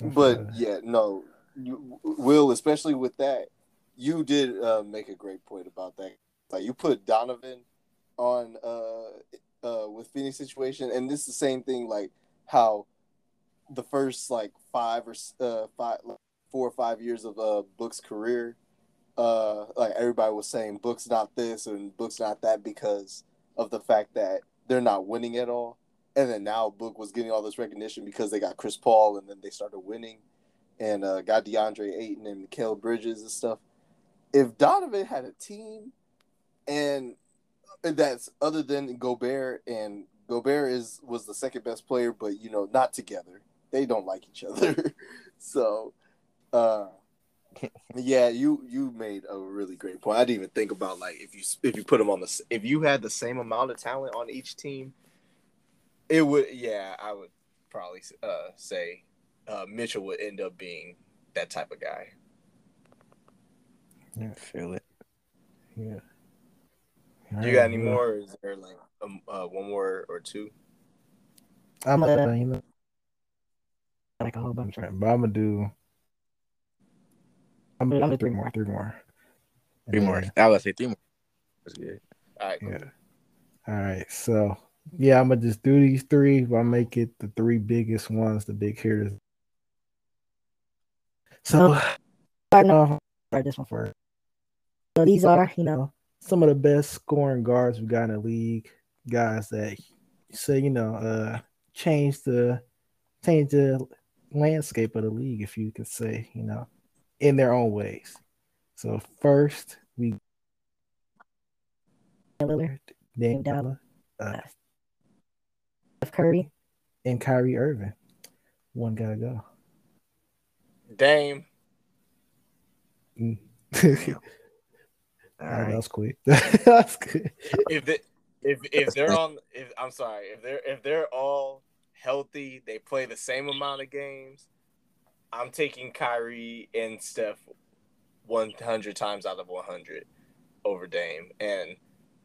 But yeah, no, you, Will, especially with that, you did uh, make a great point about that. Like you put Donovan on uh uh with Phoenix situation, and this is the same thing. Like how the first like five or uh five, like, four or five years of uh Book's career, uh, like everybody was saying Book's not this and Book's not that because of the fact that they're not winning at all. And then now Book was getting all this recognition because they got Chris Paul and then they started winning and uh, got DeAndre Ayton and Mikal Bridges and stuff. If Donovan had a team and that's other than Gobert and Gobert is was the second best player, but you know, not together. They don't like each other. so uh yeah, you you made a really great point. I didn't even think about like if you if you put them on the if you had the same amount of talent on each team, it would yeah, I would probably uh say uh Mitchell would end up being that type of guy. Feel it. Yeah. Do you got any more? Or is there like um, uh, one more or two? I'm gonna, you know, like a whole bunch, but I'm gonna do. I'm three more, three more, And Three more. I would say three more. That's good. All right, cool. Yeah. All right. So yeah, I'm gonna just do these three. I'll make it the three biggest ones, the big hitters. So starting off, start this one first. So these are, you know, some of the best scoring guards we've got in the league. Guys that say, you know, uh change the change the landscape of the league, if you could say, you know, in their own ways. So first we Lillard, Dame Dollar, uh, Steph Curry. and Kyrie Irving. One gotta go. Dame. Mm. All That was quick. That's good. If they, if if they're on, if I'm sorry, if they're if they're all healthy, they play the same amount of games. I'm taking Kyrie and Steph 100 times out of 100 over Dame. And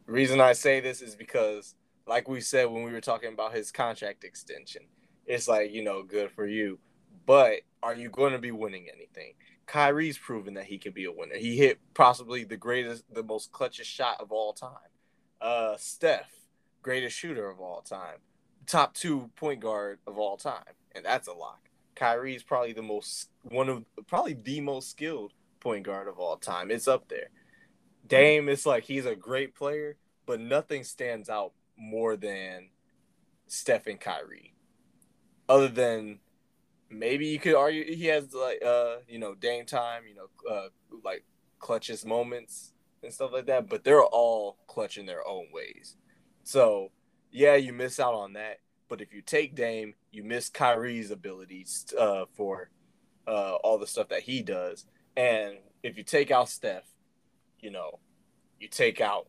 reason I say this is because, like we said when we were talking about his contract extension, it's like you know, good for you, but are you going to be winning anything? Kyrie's proven that he can be a winner. He hit possibly the greatest, the most clutchest shot of all time. Uh, Steph, greatest shooter of all time, top two point guard of all time, and that's a lock. is probably the most one of probably the most skilled point guard of all time. It's up there. Dame, it's like he's a great player, but nothing stands out more than Steph and Kyrie. Other than maybe you could argue he has like uh you know Dame time, you know uh like clutches moments and stuff like that, but they're all clutching their own ways. So yeah, you miss out on that. But if you take Dame, you miss Kyrie's abilities uh, for uh, all the stuff that he does. And if you take out Steph, you know, you take out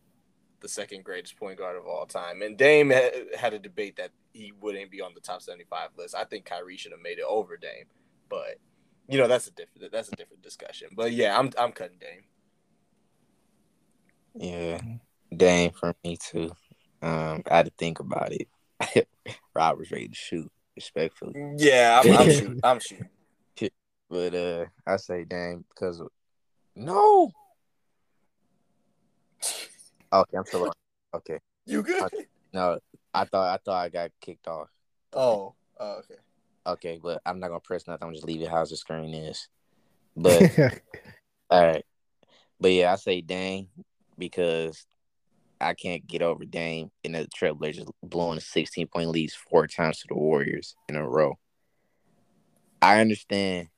the second greatest point guard of all time. And Dame had a debate that he wouldn't be on the top 75 list. I think Kyrie should have made it over Dame, but you know that's a different that's a different discussion. But yeah, I'm I'm cutting Dame. Yeah, Dame for me too. Um, I had to think about it. Rob was ready to shoot, respectfully, Yeah, I'm, I'm shooting. I'm shooting. but uh, I say Dame because of no. Okay, I'm still on. Okay, You good? no, I thought I thought I got kicked off. Oh, oh okay. Okay, but I'm not gonna press nothing. I'm just leaving it how the screen is. But all right, but yeah, I say dang, because I can't get over Dame and the Trailblazers blowing a 16 point leads four times to the Warriors in a row. I understand.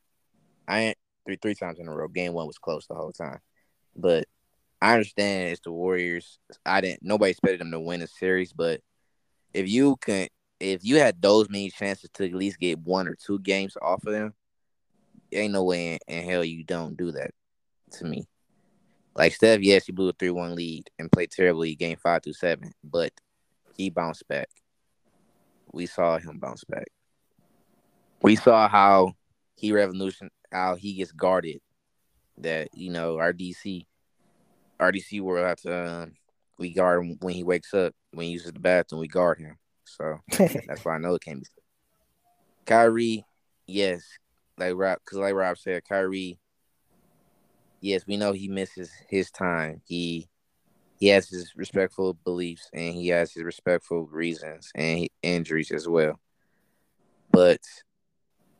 I ain't three three times in a row. Game one was close the whole time, but I understand it's the Warriors. I didn't. Nobody expected them to win a series, but if you can, if you had those many chances to at least get one or two games off of them, ain't no way in, in hell you don't do that. To me, like Steph, yes, he blew a three-one lead and played terribly game five through seven, but he bounced back. We saw him bounce back. We saw how he revolution, how he gets guarded. That you know, our DC, our DC will have to. Um, we guard him when he wakes up. When he uses the bathroom, we guard him. So that's why I know it can't be. Kyrie, yes, like Rob, because like Rob said, Kyrie. Yes, we know he misses his time. He he has his respectful beliefs and he has his respectful reasons and injuries as well. But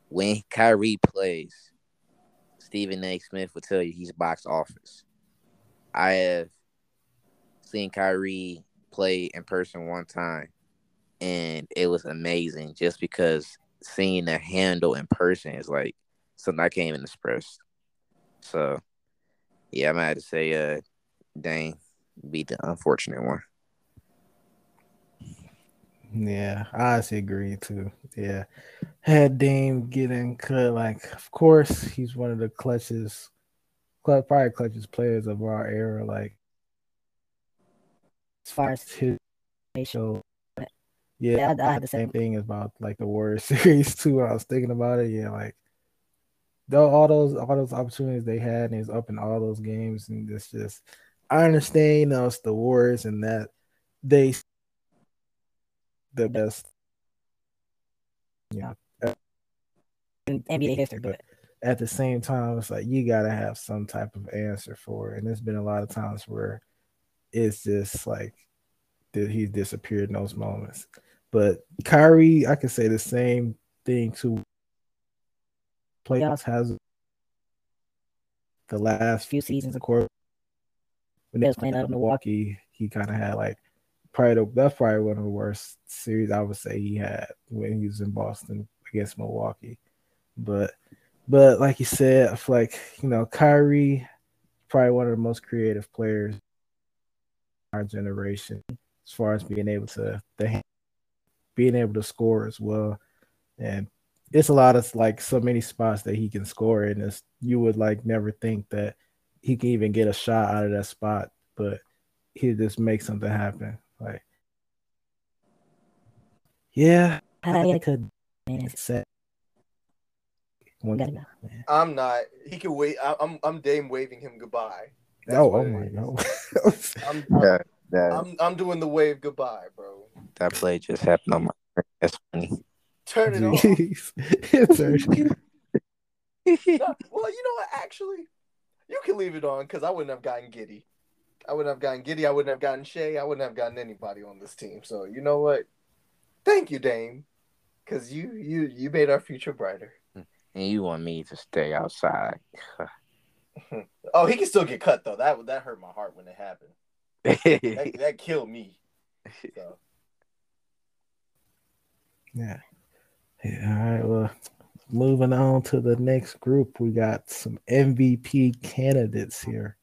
when Kyrie plays, Stephen A. Smith will tell you he's box office. I have seen Kyrie play in person one time, and it was amazing just because seeing the handle in person is like something I can't even express. So, yeah, I'm gonna have to say, uh, Dame beat the unfortunate one. Yeah, I honestly agree too. Yeah, had Dame getting cut, like of course he's one of the clutches, clutch, probably clutchest players of our era. Like As far as his facial, yeah, Yeah, I- I had the same same- thing about like the Warriors series too. When I was thinking about it, yeah, like though all those all those opportunities they had, and he's up in all those games, and it's just I understand, you know, it's the Warriors and that they the best. Yeah, in NBA history, but at the same time, it's like you gotta have some type of answer for it. And there's been a lot of times where it's just like that he's disappeared in those moments. But Kyrie, I can say the same thing to playoffs has the last few seasons, of course when they was playing out of Milwaukee, he kind of had like probably the, that's probably one of the worst series I would say he had when he was in Boston against Milwaukee. But but like you said, I feel like you know Kyrie probably one of the most creative players our generation as far as being able to the being able to score as well. And it's a lot of like so many spots that he can score in. It's you would like never think that he can even get a shot out of that spot, but he just makes something happen. Like, yeah, I uh, could. Man, set. One, I'm not. He can wait. I, am I'm Dame waving him goodbye. That's oh, oh my god. I'm, I'm, that, I'm, I'm doing the wave goodbye, bro. That play just happened on my. That's funny. Turn it off. well, you know what? Actually, you can leave it on because I wouldn't have gotten Giddey. I wouldn't have gotten Giddey. I wouldn't have gotten Shai. I wouldn't have gotten anybody on this team. So you know what? Thank you, Dame, because you you you made our future brighter. And you want me to stay outside? oh, he can still get cut though. That that hurt my heart when it happened. that, that killed me. So. Yeah. Yeah. All right. Well, moving on to the next group, we got some MVP candidates here.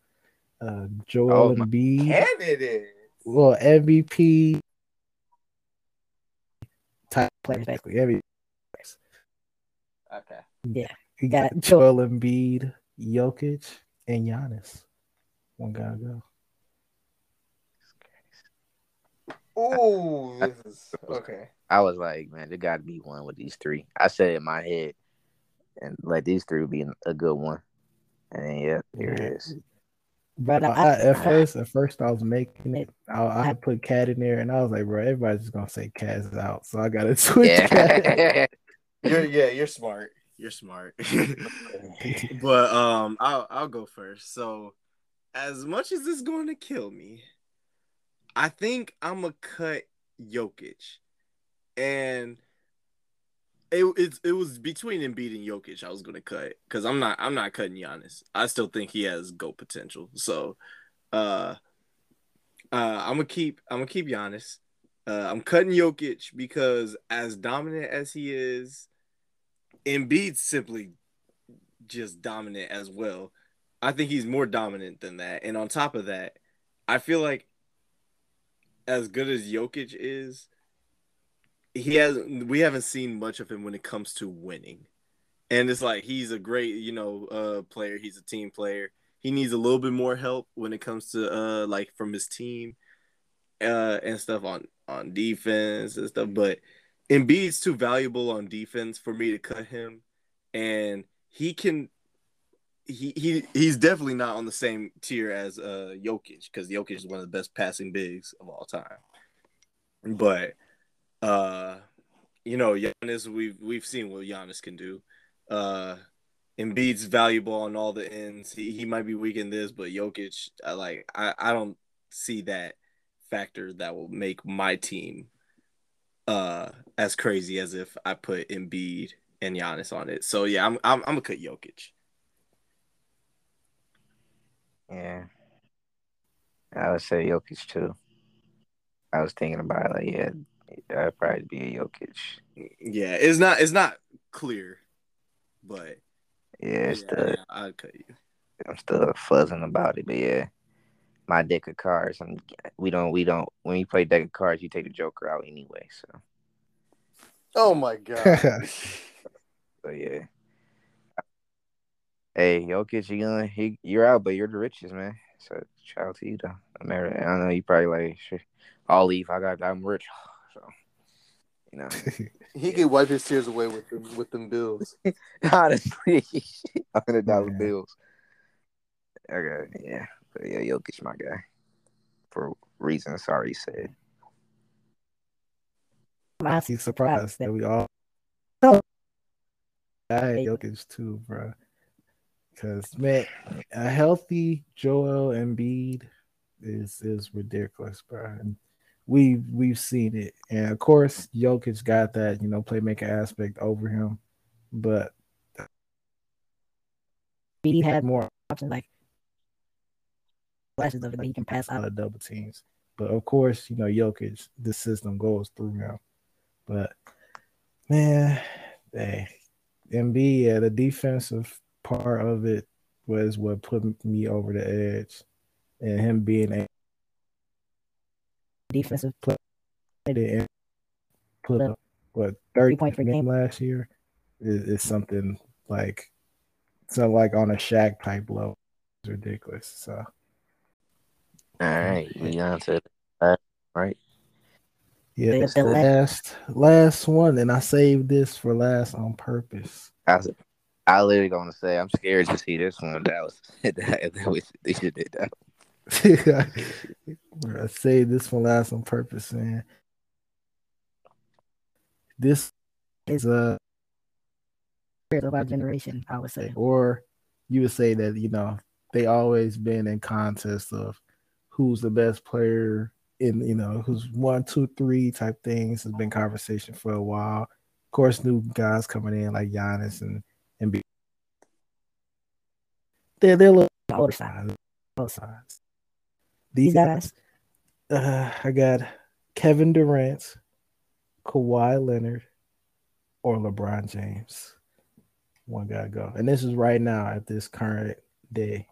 Uh, Joel oh, Embiid. Candidate. Well, MVP type players, basically. Every Okay. Yeah. We got Joel Embiid, Jokic, and Giannis. One gotta go. Oh, this is okay. I was like, man, there got to be one with these three. I said in my head, and let these three be a good one. And then, yeah, here it is. But I, at first, at first, I was making it. I, I put KAT in there, and I was like, bro, everybody's just gonna say KAT's out, so I gotta switch. Yeah, you're yeah, you're smart. You're smart. but um, I'll I'll go first. So, as much as this going to kill me, I think I'm gonna cut Jokic, and it it, it was between Embiid and Jokic. I was gonna cut because I'm not I'm not cutting Giannis. I still think he has go potential. So, uh, uh, I'm gonna keep I'm gonna keep Giannis. Uh, I'm cutting Jokic because as dominant as he is, Embiid's simply just dominant as well. I think he's more dominant than that. And on top of that, I feel like as good as Jokic is, he has we haven't seen much of him when it comes to winning. And it's like he's a great, you know, uh player. He's a team player. He needs a little bit more help when it comes to uh like from his team uh and stuff on on defense and stuff, but Embiid's too valuable on defense for me to cut him and he can he, he he's definitely not on the same tier as uh Jokic because Jokic is one of the best passing bigs of all time. But uh you know, Giannis we've we've seen what Giannis can do. Uh Embiid's valuable on all the ends. He he might be weak in this, but Jokic, I like I, I don't see that factor that will make my team uh as crazy as if I put Embiid and Giannis on it. So yeah, I'm I'm, I'm gonna cut Jokic. Yeah. I would say Jokic too. I was thinking about it, like, yeah, that'd probably be a Jokic. Yeah, it's not it's not clear, but yeah, it's yeah, the I'd cut you. I'm still fuzzing about it, but yeah, my deck of cards. I'm, we don't we don't when you play deck of cards, you take the Joker out anyway. So. Oh my god. so yeah. Hey, Jokic, you gonna he, you're out, but you're the richest, man. So shout out to you though. America. I know you probably like I'll leave. I got I'm rich. So you know. he could wipe his tears away with them with them bills. Honestly. hundred dollar yeah. bills. Okay, yeah, but yeah, Jokic my guy for reasons I already said. I'm actually He's surprised that we all. Oh. I had Jokic too, bro. Because man, a healthy Joel Embiid is is ridiculous, bro. And we we've seen it, and of course, Jokic got that you know playmaker aspect over him, but he had more options like flashes of it, but he can pass out of double teams. But of course, you know, Jokic, the system goes through him. But man, hey, Embiid, yeah, the defensive part of it was what put me over the edge, and him being a Defensive player and put up what thirty points per game game. last year is, is something like something like on a Shaq type level. It's ridiculous. So All right, we on to right. yeah, The- the the last last one, and I saved this for last on purpose. I, was- I literally gonna say I'm scared to see this one. That was that, that was they should did that. I saved this one last on purpose, man. This is a Players of our generation, I would say. or you would say that you know they always been in contest of who's the best player in you know who's one two three type things has been conversation for a while of course new guys coming in like Giannis and and be they're they're a little The older side. both sides These these guys, uh, I got Kevin Durant Kawhi Leonard or LeBron James one gotta go and this is right now at this current day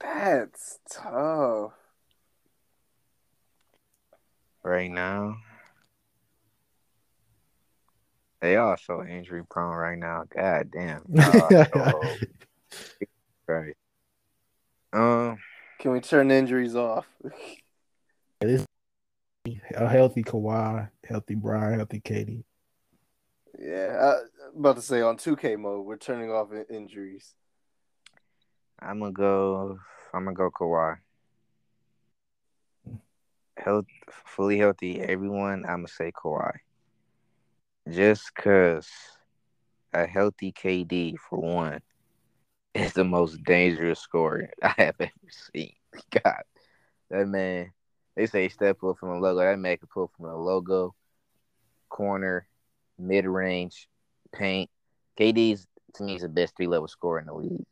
That's tough. right now. They are so injury prone right now. God damn. Oh, right. Um, Can we turn injuries off? This a healthy Kawhi, healthy Brian, healthy KD. yeah, I, about to say on 2K mode, we're turning off injuries. I'm gonna go. I'm gonna go Kawhi. Health, fully healthy. Everyone. I'm gonna say Kawhi. Just cause a healthy KD for one is the most dangerous scorer I have ever seen. God, that man. They say step up from a logo. That man can pull from a logo, corner, mid range, paint. KD's to me is the best three level scorer in the league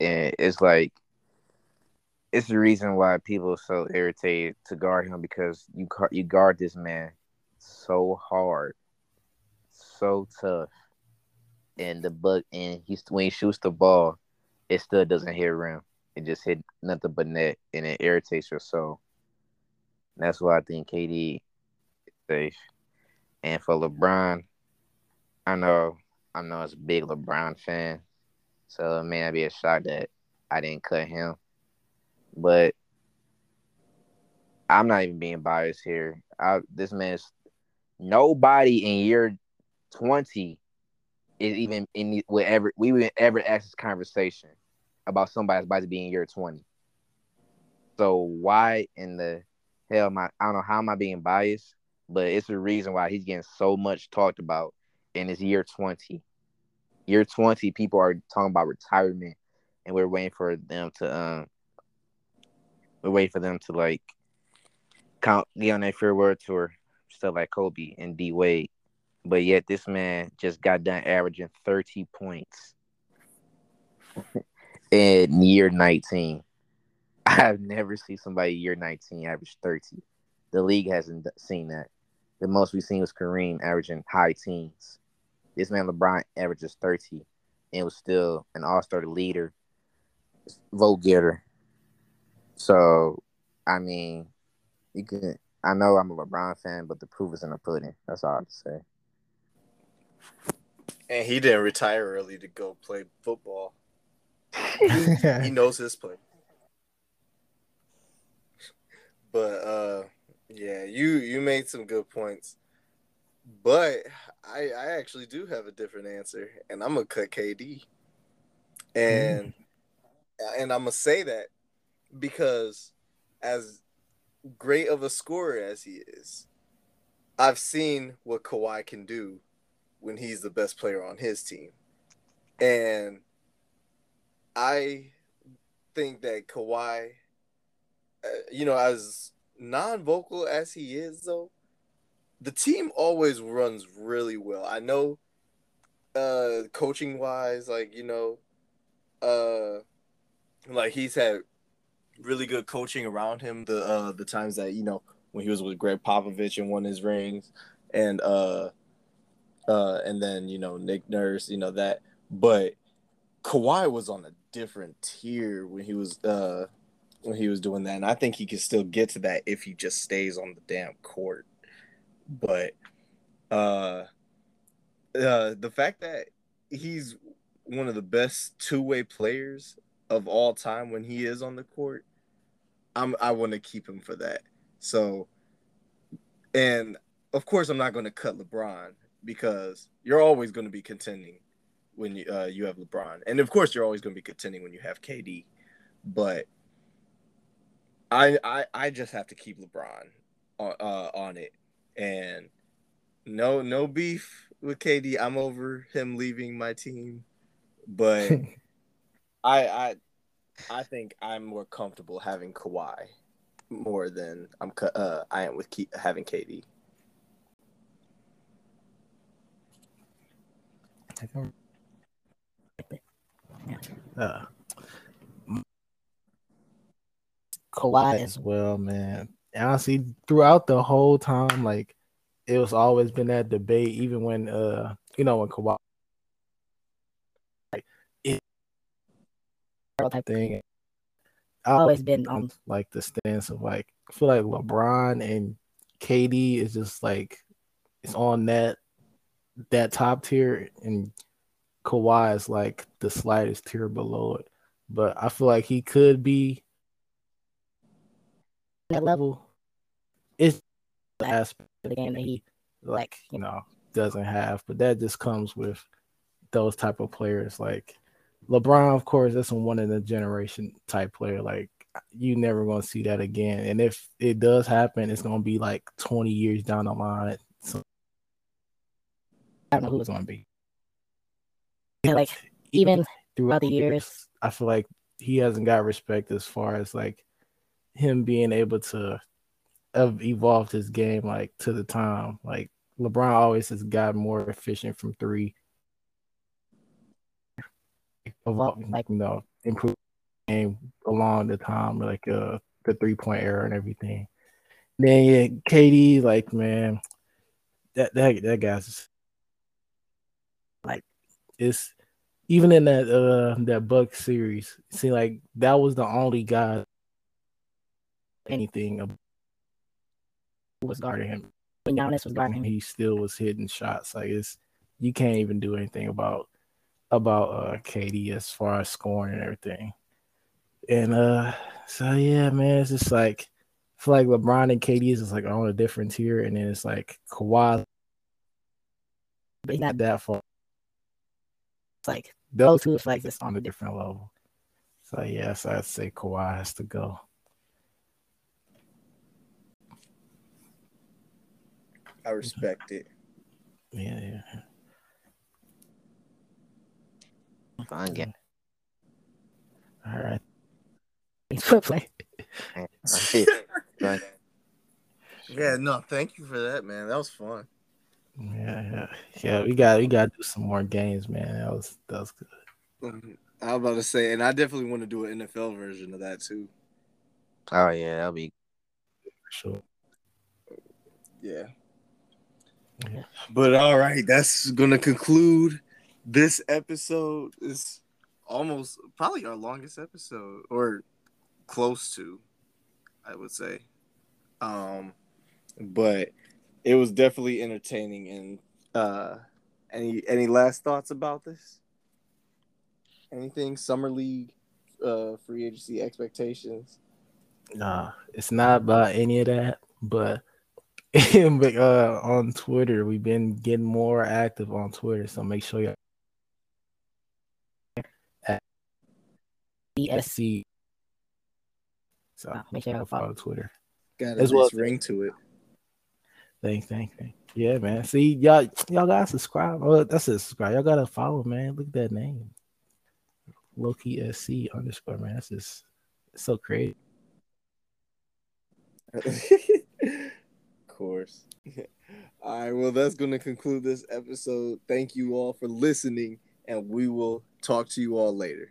and it's like it's the reason why people are so irritated to guard him because you you guard this man so hard, so tough, and the buck and he's when he shoots the ball, it still doesn't hit rim. It just hit nothing but net, and it irritates your soul. That's why I think KD is safe. And for LeBron, I know I know it's a big LeBron fan, so it may not be a shock that I didn't cut him. But I'm not even being biased here. I, this man's nobody in year 20 is even in the- would ever we would ever ask this conversation about somebody's about to be in year 20. So why in the hell am I I don't know how am I being biased, but it's the reason why he's getting so much talked about in his year 20 year 20 people are talking about retirement and we're waiting for them to um we're waiting for them to like count get on their farewell tour stuff like Kobe and d wade but yet this man just got done averaging 30 points in year 19 i've never seen somebody year 19 average 30 the league hasn't seen that. The most we've seen was Kareem averaging high teens. This man LeBron averages 30 and was still an all-star leader, vote getter. So, I mean, you can I know I'm a LeBron fan, but the proof is in the pudding. That's all I have to say. And he didn't retire early to go play football. He knows his play. But uh yeah, you you made some good points. but I I actually do have a different answer, and I'm gonna cut KD, and and I'm gonna say that because as great of a scorer as he is, I've seen what Kawhi can do when he's the best player on his team, and I think that Kawhi, uh, you know, as non-vocal as he is, though, the team always runs really well. I know, uh, coaching wise, like you know, uh, like he's had really good coaching around him. The uh, the times that you know when he was with Gregg Popovich and won his rings, and uh, uh, and then you know Nick Nurse, you know that, but Kawhi was on a different tier when he was uh when he was doing that, and I think he can still get to that if he just stays on the damn court. But uh, uh the fact that he's one of the best two way players of all time when he is on the court, I'm I want to keep him for that. So, and of course, I'm not going to cut LeBron because you're always going to be contending when you uh, you have LeBron, and of course, you're always going to be contending when you have KD. But I I I just have to keep LeBron on uh, on it, and no no beef with KD. I'm over him leaving my team, but I I I think I'm more comfortable having Kawhi more than I'm uh, I am with Ke- having KD. Uh, Kawhi as well, man. Honestly, throughout the whole time, like it was always been that debate, even when uh, you know, when Kawhi like it type thing. I've always been on like the stance of like I feel like LeBron and KD is just like it's on that that top tier and Kawhi is like the slightest tier below it. But I feel like he could be that level. It's the aspect of the game that he like, you know, doesn't have. But that just comes with those type of players. Like LeBron, of course, that's a one in a generation type player. Like you never gonna see that again. And if it does happen, it's gonna be like 20 years down the line. So I don't know who it's gonna be. Yeah, like even throughout the years, I feel like he hasn't got respect as far as like him being able to have evolved his game like to the time. Like LeBron always has got more efficient from three. Evolving, like you know, improve game along the time, like uh the three point era and everything. then yeah, KD, like man, that that that guy's like it's even in that uh that Buck series, see like that was the only guy anything was guarding him. When Giannis was guarding him, he still was hitting shots. Like it's you can't even do anything about about uh KD as far as scoring and everything. And uh so yeah, man, it's just like I feel like LeBron and KD is just like on a different tier, and then it's like Kawhi but not that far. It's like those two is like just on a different level. So yes, I'd say Kawhi has to go. I respect it. Yeah, yeah. Fine game. All right. Thanks for play. yeah, no, thank you for that, man. That was fun. Yeah, yeah, yeah. We got we got to do some more games, man. That was that was good. I was about to say, and I definitely want to do an NFL version of that too. Oh yeah, that'll be sure. Yeah. yeah. But all right, that's gonna conclude this episode. Is almost probably our longest episode, or close to, I would say. Um, but it was definitely entertaining. And uh, any any last thoughts about this? Anything summer league, uh, free agency expectations? Nah, it's not about any of that. But but, uh, on Twitter, we've been getting more active on Twitter, so make sure you ESC. see. So Uh, make sure y'all follow. follow Twitter. Got a As well- nice ring to it. Thank, thank, thank. Yeah, man. See, y'all, y'all gotta subscribe. Oh, that's a subscribe. Y'all gotta follow, man. Look at that name, Loki SC underscore. Man, that's just it's so crazy. of course. All right, well, that's going to conclude this episode. Thank you all for listening, and we will talk to you all later.